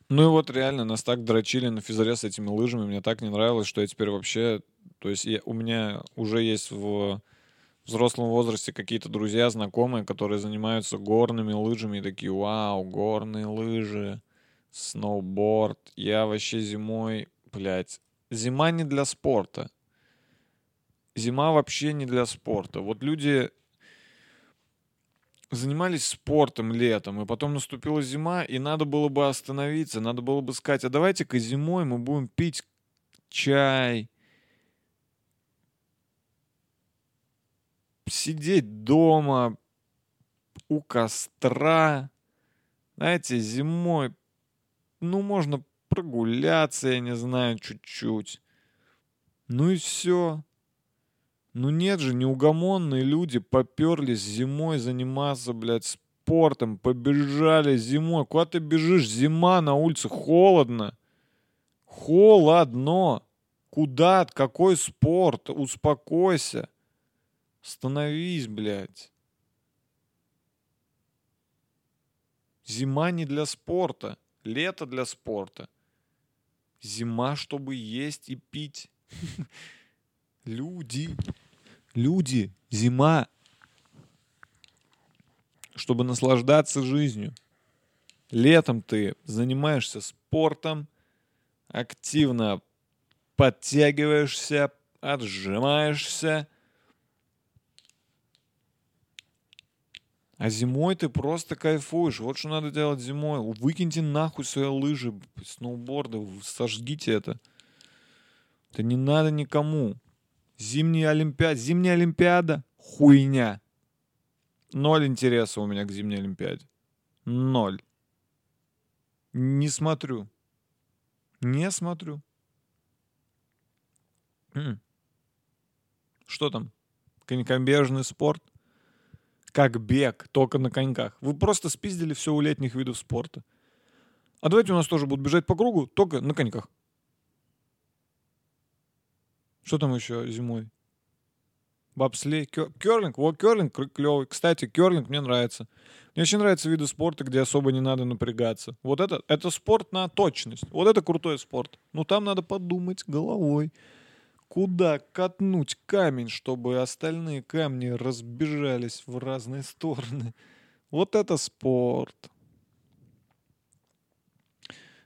A: Ну и вот реально нас так дрочили на физаре с этими лыжами. Мне так не нравилось, что я теперь вообще... То есть я- у меня уже есть в взрослом возрасте какие-то друзья, знакомые, которые занимаются горными лыжами и такие, вау, горные лыжи, сноуборд. Я вообще зимой, блядь, зима не для спорта. Зима вообще не для спорта. Вот люди занимались спортом летом, и потом наступила зима, и надо было бы остановиться, надо было бы сказать, а давайте-ка зимой мы будем пить чай, сидеть дома у костра. Знаете, зимой, ну, можно прогуляться, я не знаю, чуть-чуть. Ну и все. Ну нет же, неугомонные люди поперлись зимой заниматься, блядь, спортом, побежали зимой. Куда ты бежишь? Зима на улице, холодно. Холодно. Куда? Какой спорт? Успокойся. Становись, блядь. Зима не для спорта. Лето для спорта. Зима, чтобы есть и пить. Люди. Люди. Зима. Чтобы наслаждаться жизнью. Летом ты занимаешься спортом, активно подтягиваешься, отжимаешься. А зимой ты просто кайфуешь. Вот что надо делать зимой. Выкиньте нахуй свои лыжи, сноуборды, сожгите это. Это не надо никому. Зимняя Олимпиада. Зимняя Олимпиада — хуйня. Ноль интереса у меня к зимней Олимпиаде. Ноль. Не смотрю. Не смотрю. Что там? Конькобежный спорт? Как бег, только на коньках. Вы просто спиздили все у летних видов спорта. А давайте у нас тоже будут бежать по кругу, только на коньках. Что там еще зимой? Бобслей, керлинг. Вот керлинг клевый. Кстати, керлинг мне нравится. Мне очень нравятся виды спорта, где особо не надо напрягаться. Вот это, это спорт на точность. Вот это крутой спорт. Ну там надо подумать головой. Куда катнуть камень, чтобы остальные камни разбежались в разные стороны. Вот это спорт.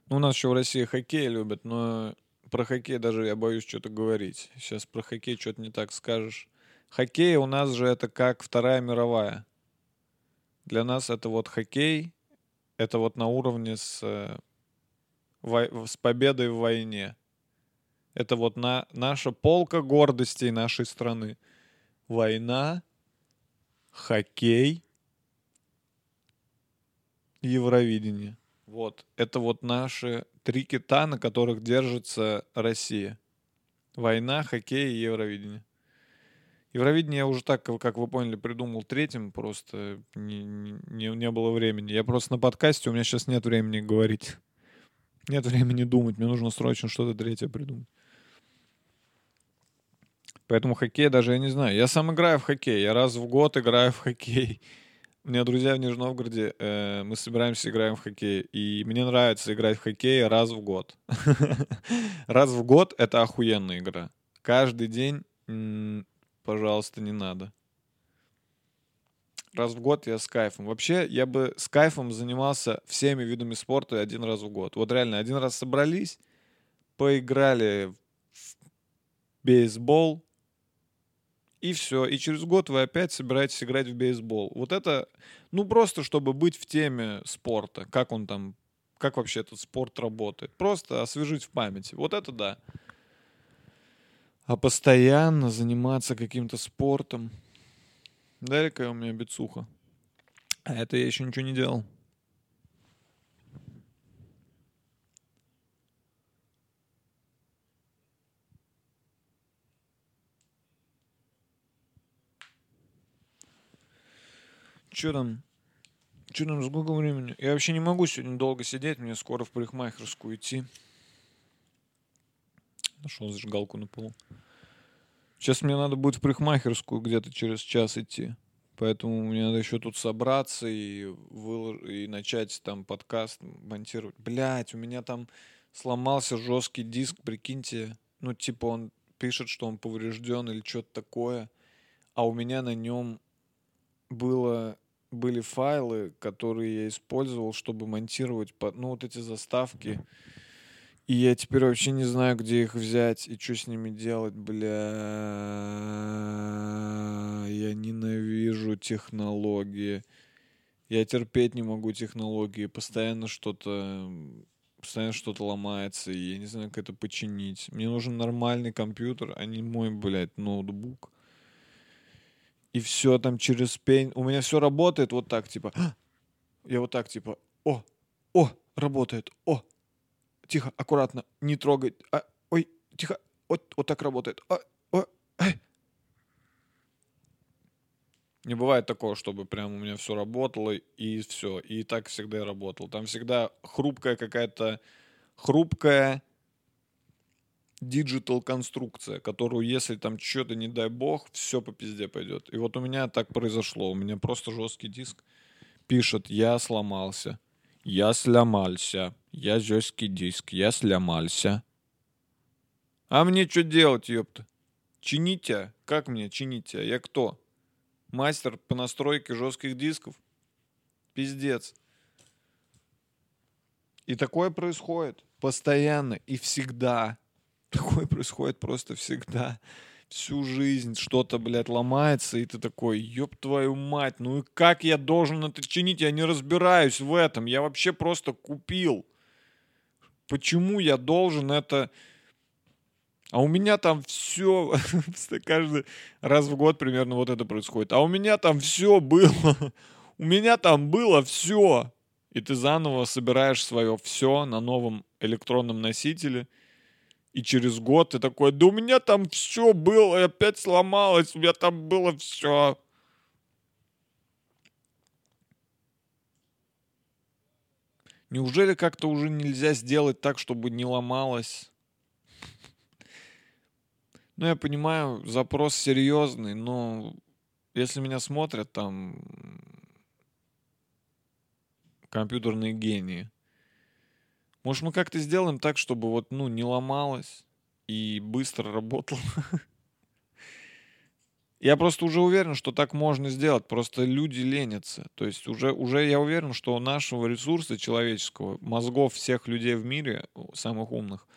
A: Ну, у нас еще в России хоккей любят, но про хоккей даже я боюсь что-то говорить. Сейчас про хоккей что-то не так скажешь. Хоккей у нас же это как Вторая мировая. Для нас это вот хоккей, это вот на уровне с, э, с победой в войне. Это вот на, наша полка гордостей нашей страны. Война, хоккей, Евровидение. Вот. Это вот наши три кита, на которых держится Россия. Война, хоккей и Евровидение. Евровидение я уже так, как вы поняли, придумал третьим, просто не, не, не было времени. Я просто на подкасте, у меня сейчас нет времени говорить. Нет времени думать, мне нужно срочно что-то третье придумать. Поэтому хоккей даже я не знаю. Я сам играю в хоккей. Я раз в год играю в хоккей. У меня друзья в Нижнем Новгороде, э, мы собираемся, играем в хоккей. И мне нравится играть в хоккей раз в год. Раз в год — это охуенная игра. Каждый день, пожалуйста, не надо. Раз в год я с кайфом. Вообще, я бы с кайфом занимался всеми видами спорта один раз в год. Вот реально, один раз собрались, поиграли в бейсбол, и все. И через год вы опять собираетесь играть в бейсбол. Вот это, ну просто чтобы быть в теме спорта. Как он там, как вообще этот спорт работает. Просто освежить в памяти. Вот это да. А постоянно заниматься каким-то спортом. Какая у меня бицуха. А это я еще ничего не делал. Че там? Че там, сколько времени? Я вообще не могу сегодня долго сидеть, мне скоро в парикмахерскую идти. Нашел зажигалку на полу. Сейчас мне надо будет в парикмахерскую где-то через час идти. Поэтому мне надо еще тут собраться и, вылож... и начать там подкаст монтировать. Блять, у меня там сломался жесткий диск, прикиньте. Ну, типа он пишет, что он поврежден или что-то такое. А у меня на нем было, были файлы, которые я использовал, чтобы монтировать, под, ну, вот эти заставки. И я теперь вообще не знаю, где их взять и что с ними делать, бля. Я ненавижу технологии. Я терпеть не могу технологии. Постоянно что-то постоянно что-то ломается, и я не знаю, как это починить. Мне нужен нормальный компьютер, а не мой, блядь, ноутбук. И все там через пень. У меня все работает вот так, типа. Я вот так, типа. О, о, работает. О, тихо, аккуратно, не трогай. А, ой, тихо, вот, вот так работает. А, о, ай. Не бывает такого, чтобы прям у меня все работало и все. И так всегда и работал. Там всегда хрупкая какая-то, хрупкая digital конструкция, которую, если там что-то, не дай бог, все по пизде пойдет. И вот у меня так произошло. У меня просто жесткий диск пишет, я сломался. Я сломался. Я жесткий диск. Я сломался. А мне что делать, ёпта? Чините? Как мне чинить? Я кто? Мастер по настройке жестких дисков? Пиздец. И такое происходит постоянно и всегда. Такое происходит просто всегда. Всю жизнь что-то, блядь, ломается, и ты такой, ёб твою мать, ну и как я должен это чинить? Я не разбираюсь в этом. Я вообще просто купил. Почему я должен это... А у меня там все, каждый раз в год примерно вот это происходит. А у меня там все было. У меня там было все. И ты заново собираешь свое все на новом электронном носителе. И через год ты такой, да у меня там все было, и опять сломалось, у меня там было все. Неужели как-то уже нельзя сделать так, чтобы не ломалось? Ну, я понимаю, запрос серьезный, но если меня смотрят там компьютерные гении, может, мы как-то сделаем так, чтобы вот, ну, не ломалось и быстро работало? Я просто уже уверен, что так можно сделать. Просто люди ленятся. То есть уже, уже я уверен, что нашего ресурса человеческого, мозгов всех людей в мире, самых умных,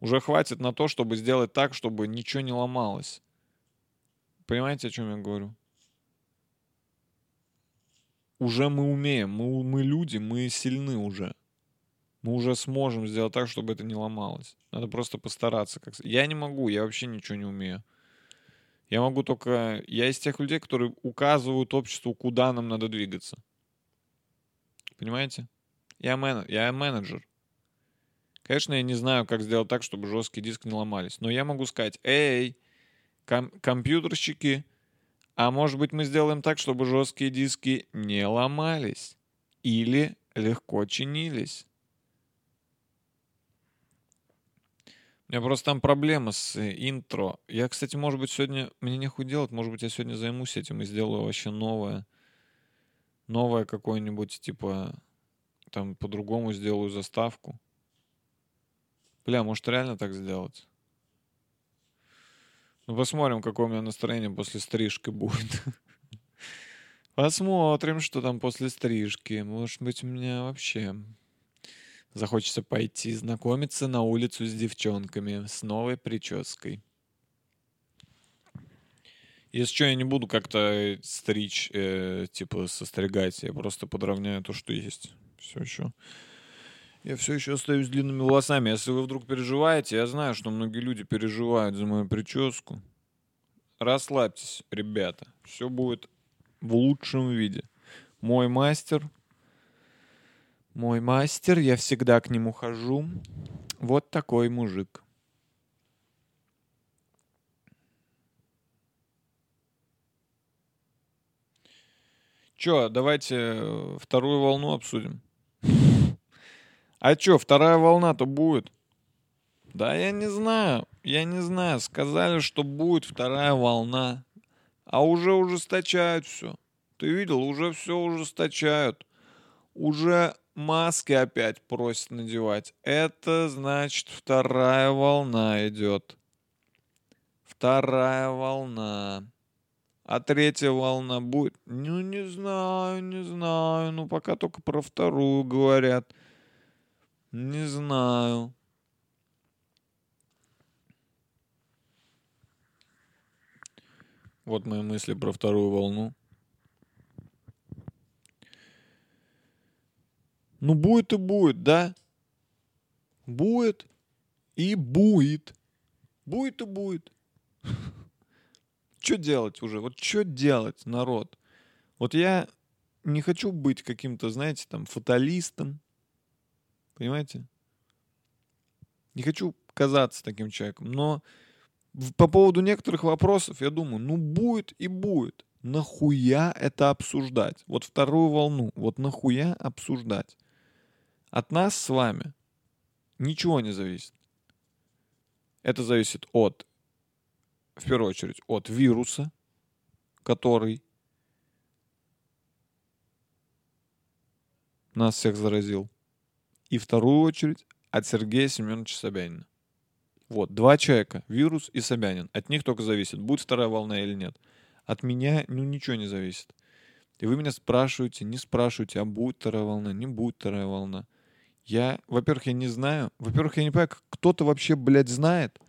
A: уже хватит на то, чтобы сделать так, чтобы ничего не ломалось. Понимаете, о чем я говорю? Уже мы умеем, мы, мы люди, мы сильны уже. Мы уже сможем сделать так, чтобы это не ломалось. Надо просто постараться. Как... Я не могу, я вообще ничего не умею. Я могу только... Я из тех людей, которые указывают обществу, куда нам надо двигаться. Понимаете? Я, мен... я менеджер. Конечно, я не знаю, как сделать так, чтобы жесткий диск не ломались. Но я могу сказать, эй, ком- компьютерщики, а может быть мы сделаем так, чтобы жесткие диски не ломались или легко чинились. У меня просто там проблема с э, интро. Я, кстати, может быть, сегодня... Мне нехуй делать. Может быть, я сегодня займусь этим и сделаю вообще новое. Новое какое-нибудь, типа... Там по-другому сделаю заставку. Бля, может, реально так сделать? Ну, посмотрим, какое у меня настроение после стрижки будет. Посмотрим, что там после стрижки. Может быть, у меня вообще захочется пойти знакомиться на улицу с девчонками с новой прической. Если что, я не буду как-то стричь, э, типа состригать, я просто подровняю то, что есть. Все еще. Я все еще остаюсь длинными волосами. Если вы вдруг переживаете, я знаю, что многие люди переживают за мою прическу. Расслабьтесь, ребята. Все будет в лучшем виде. Мой мастер. Мой мастер, я всегда к нему хожу. Вот такой мужик. Чё, давайте э, вторую волну обсудим. А чё, вторая волна-то будет? Да я не знаю, я не знаю. Сказали, что будет вторая волна. А уже ужесточают все. Ты видел, уже все ужесточают. Уже маски опять просят надевать. Это значит вторая волна идет. Вторая волна. А третья волна будет? Ну, не знаю, не знаю. Ну, пока только про вторую говорят. Не знаю. Вот мои мысли про вторую волну. Ну, будет и будет, да? Будет и будет. Будет и будет. Что делать уже? Вот что делать, народ? Вот я не хочу быть каким-то, знаете, там, фаталистом. Понимаете? Не хочу казаться таким человеком. Но по поводу некоторых вопросов я думаю, ну будет и будет. Нахуя это обсуждать? Вот вторую волну. Вот нахуя обсуждать? От нас с вами ничего не зависит. Это зависит от, в первую очередь, от вируса, который нас всех заразил. И вторую очередь от Сергея Семеновича Собянина. Вот, два человека, вирус и Собянин. От них только зависит, будет вторая волна или нет. От меня, ну, ничего не зависит. И вы меня спрашиваете, не спрашиваете, а будет вторая волна, не будет вторая волна. Я, во-первых, я не знаю. Во-первых, я не понимаю, как кто-то вообще, блядь, знает.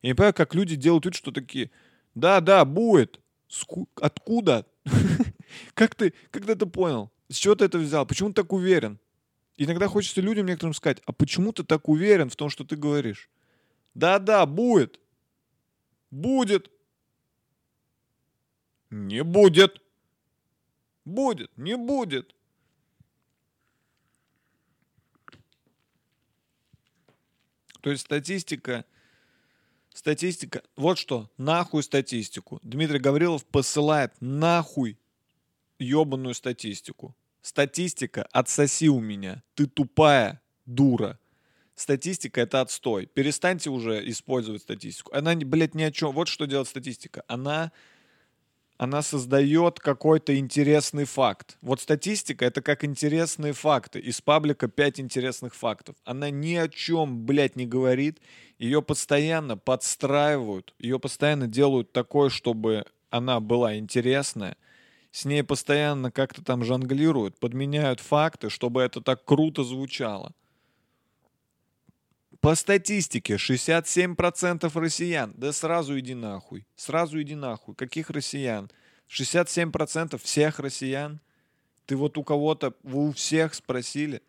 A: Я не понимаю, как люди делают вид, что такие, да, да, будет. Ску... Откуда? как ты, как ты это понял? С чего ты это взял? Почему ты так уверен? Иногда хочется людям некоторым сказать, а почему ты так уверен в том, что ты говоришь? Да-да, будет. Будет. Не будет. Будет, не будет. То есть статистика, статистика, вот что, нахуй статистику. Дмитрий Гаврилов посылает нахуй ебаную статистику. Статистика, отсоси у меня. Ты тупая дура. Статистика это отстой. Перестаньте уже использовать статистику. Она, блядь, ни о чем. Вот что делает статистика. Она она создает какой-то интересный факт. Вот статистика — это как интересные факты. Из паблика 5 интересных фактов. Она ни о чем, блядь, не говорит. Ее постоянно подстраивают. Ее постоянно делают такой, чтобы она была интересная. С ней постоянно как-то там жонглируют, подменяют факты, чтобы это так круто звучало. По статистике 67% россиян. Да сразу иди нахуй. Сразу иди нахуй. Каких россиян? 67% всех россиян. Ты вот у кого-то, вы у всех спросили.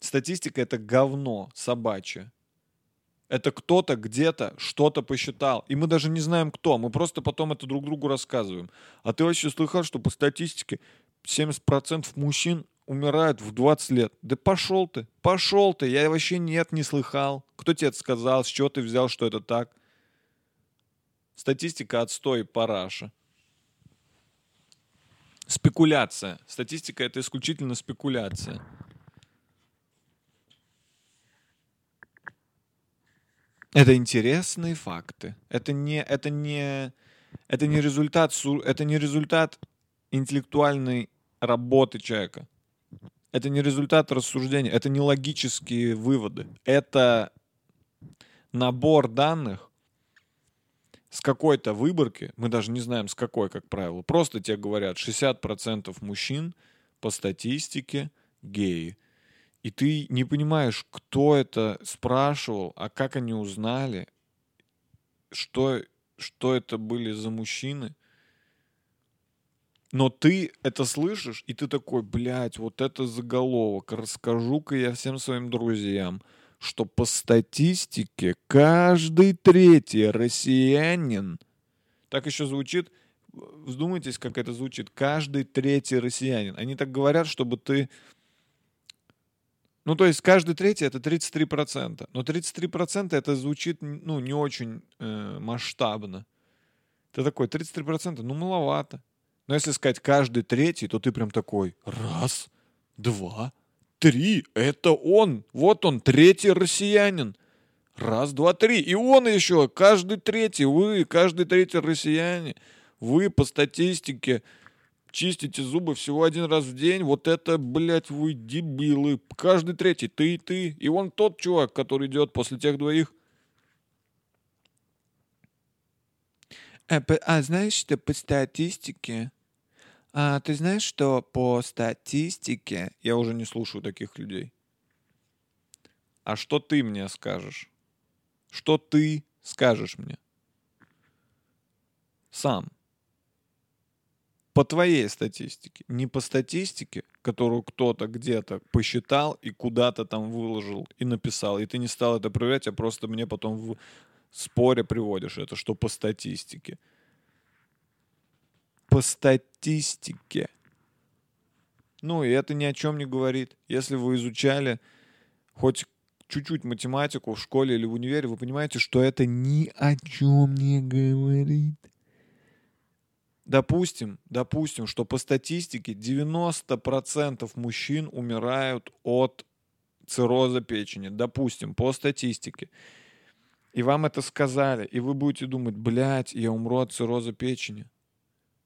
A: Статистика это говно собачье. Это кто-то где-то что-то посчитал. И мы даже не знаем кто. Мы просто потом это друг другу рассказываем. А ты вообще слыхал, что по статистике 70% мужчин умирают в 20 лет. Да пошел ты, пошел ты, я вообще нет, не слыхал. Кто тебе это сказал, с чего ты взял, что это так? Статистика отстой параша. Спекуляция. Статистика это исключительно спекуляция. Это интересные факты. Это не, это не, это не результат, это не результат интеллектуальной работы человека. Это не результат рассуждения, это не логические выводы. Это набор данных с какой-то выборки, мы даже не знаем с какой, как правило, просто тебе говорят 60% мужчин по статистике геи. И ты не понимаешь, кто это спрашивал, а как они узнали, что, что это были за мужчины. Но ты это слышишь, и ты такой, блядь, вот это заголовок, расскажу-ка я всем своим друзьям, что по статистике каждый третий россиянин, так еще звучит, вздумайтесь, как это звучит. Каждый третий россиянин. Они так говорят, чтобы ты... Ну, то есть каждый третий это 33%. Но 33% это звучит, ну, не очень э, масштабно. Ты такой, 33%, ну, маловато. Но если сказать каждый третий, то ты прям такой, раз, два, три, это он. Вот он, третий россиянин. Раз, два, три. И он еще, каждый третий, вы, каждый третий россияне. Вы по статистике чистите зубы всего один раз в день. Вот это, блядь, вы дебилы. Каждый третий, ты и ты. И он тот чувак, который идет после тех двоих. А, а знаешь, что по статистике... А ты знаешь, что по статистике... Я уже не слушаю таких людей. А что ты мне скажешь? Что ты скажешь мне? Сам. По твоей статистике. Не по статистике, которую кто-то где-то посчитал и куда-то там выложил и написал. И ты не стал это проверять, а просто мне потом в споре приводишь это, что по статистике. По статистике. Ну, и это ни о чем не говорит. Если вы изучали хоть чуть-чуть математику в школе или в универе, вы понимаете, что это ни о чем не говорит. Допустим, допустим, что по статистике 90% мужчин умирают от цирроза печени. Допустим, по статистике. И вам это сказали, и вы будете думать, блядь, я умру от цирроза печени.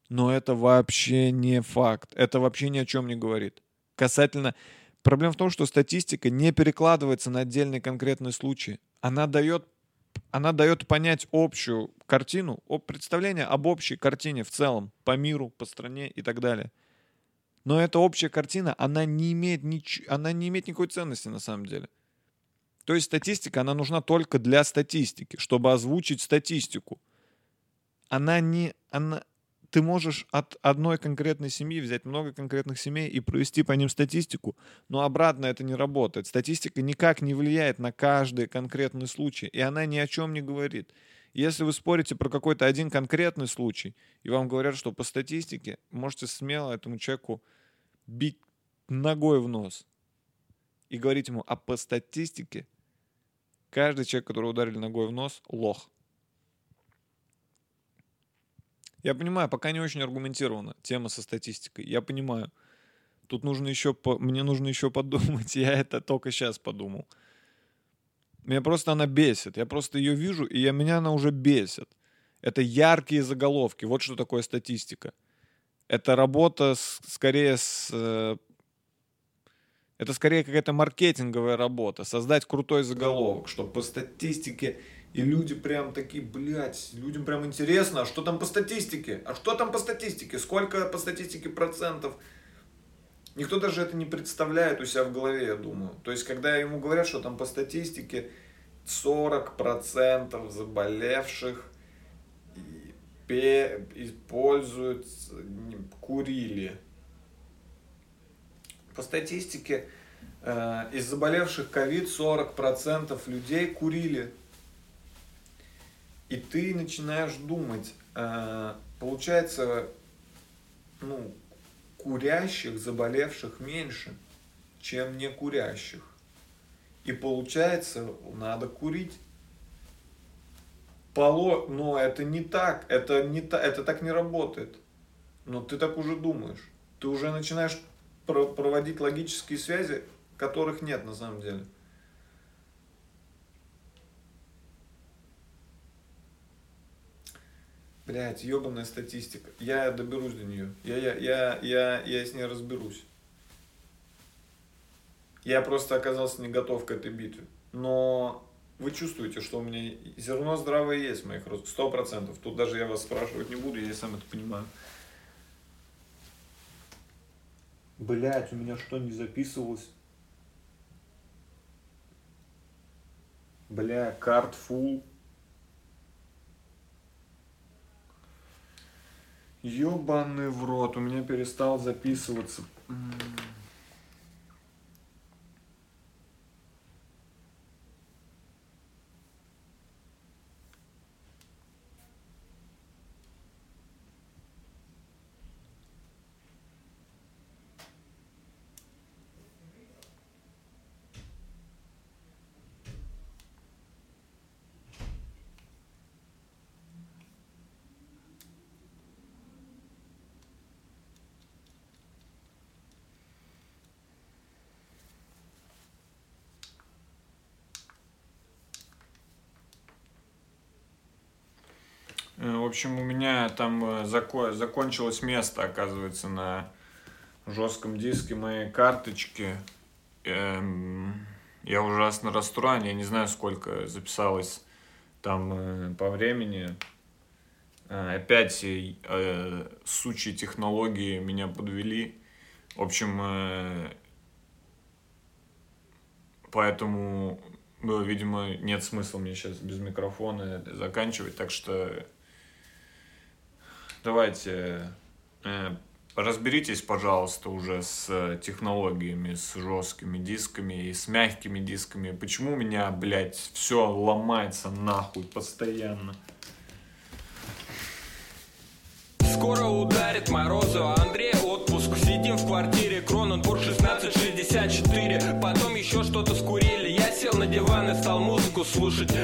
A: Но это вообще не факт. Это вообще ни о чем не говорит. Касательно Проблема в том, что статистика не перекладывается на отдельные конкретные случаи. Она дает, она дает понять общую картину, представление об общей картине в целом, по миру, по стране и так далее. Но эта общая картина, она не имеет, нич... она не имеет никакой ценности на самом деле. То есть статистика, она нужна только для статистики, чтобы озвучить статистику. Она не, она, ты можешь от одной конкретной семьи взять много конкретных семей и провести по ним статистику, но обратно это не работает. Статистика никак не влияет на каждый конкретный случай, и она ни о чем не говорит. Если вы спорите про какой-то один конкретный случай, и вам говорят, что по статистике, можете смело этому человеку бить ногой в нос и говорить ему, а по статистике каждый человек, которого ударили ногой в нос, лох. Я понимаю, пока не очень аргументирована тема со статистикой. Я понимаю. Тут нужно еще, по... мне нужно еще подумать. Я это только сейчас подумал. Меня просто она бесит. Я просто ее вижу, и я, меня она уже бесит. Это яркие заголовки. Вот что такое статистика. Это работа с, скорее с... Это скорее какая-то маркетинговая работа. Создать крутой заголовок, чтобы по статистике и люди прям такие, блядь, людям прям интересно, а что там по статистике? А что там по статистике? Сколько по статистике процентов? Никто даже это не представляет у себя в голове, я думаю. То есть, когда ему говорят, что там по статистике 40% заболевших используют, курили. По статистике, э, из заболевших ковид 40% людей курили. И ты начинаешь думать, э, получается, ну, курящих, заболевших меньше, чем не курящих. И получается, надо курить. Поло... Но это не так, это, не та... это так не работает. Но ты так уже думаешь. Ты уже начинаешь проводить логические связи, которых нет на самом деле. Блять, ебаная статистика. Я доберусь до нее. Я, я, я, я, я с ней разберусь. Я просто оказался не готов к этой битве. Но вы чувствуете, что у меня зерно здравое есть моих. Сто процентов. Тут даже я вас спрашивать не буду, я и сам это понимаю. Блять, у меня что, не записывалось? Бля, карт фул. Ёбаный в рот, у меня перестал записываться. Общем, у меня там э, зако- закончилось место, оказывается, на жестком диске моей карточки. Эм, я ужасно расстроен, я не знаю, сколько записалось там э, по времени. Э, опять э, сучьи технологии меня подвели. В общем, э, поэтому, ну, видимо, нет смысла мне сейчас без микрофона заканчивать. Так что давайте э, разберитесь, пожалуйста, уже с технологиями, с жесткими дисками и с мягкими дисками. Почему у меня, блядь, все ломается нахуй постоянно?
B: Скоро ударит морозу, Андрей отпуск. Сидим в квартире, Кроненбург 1664 Потом еще что-то скурили. Я сел на диван и стал музыку слушать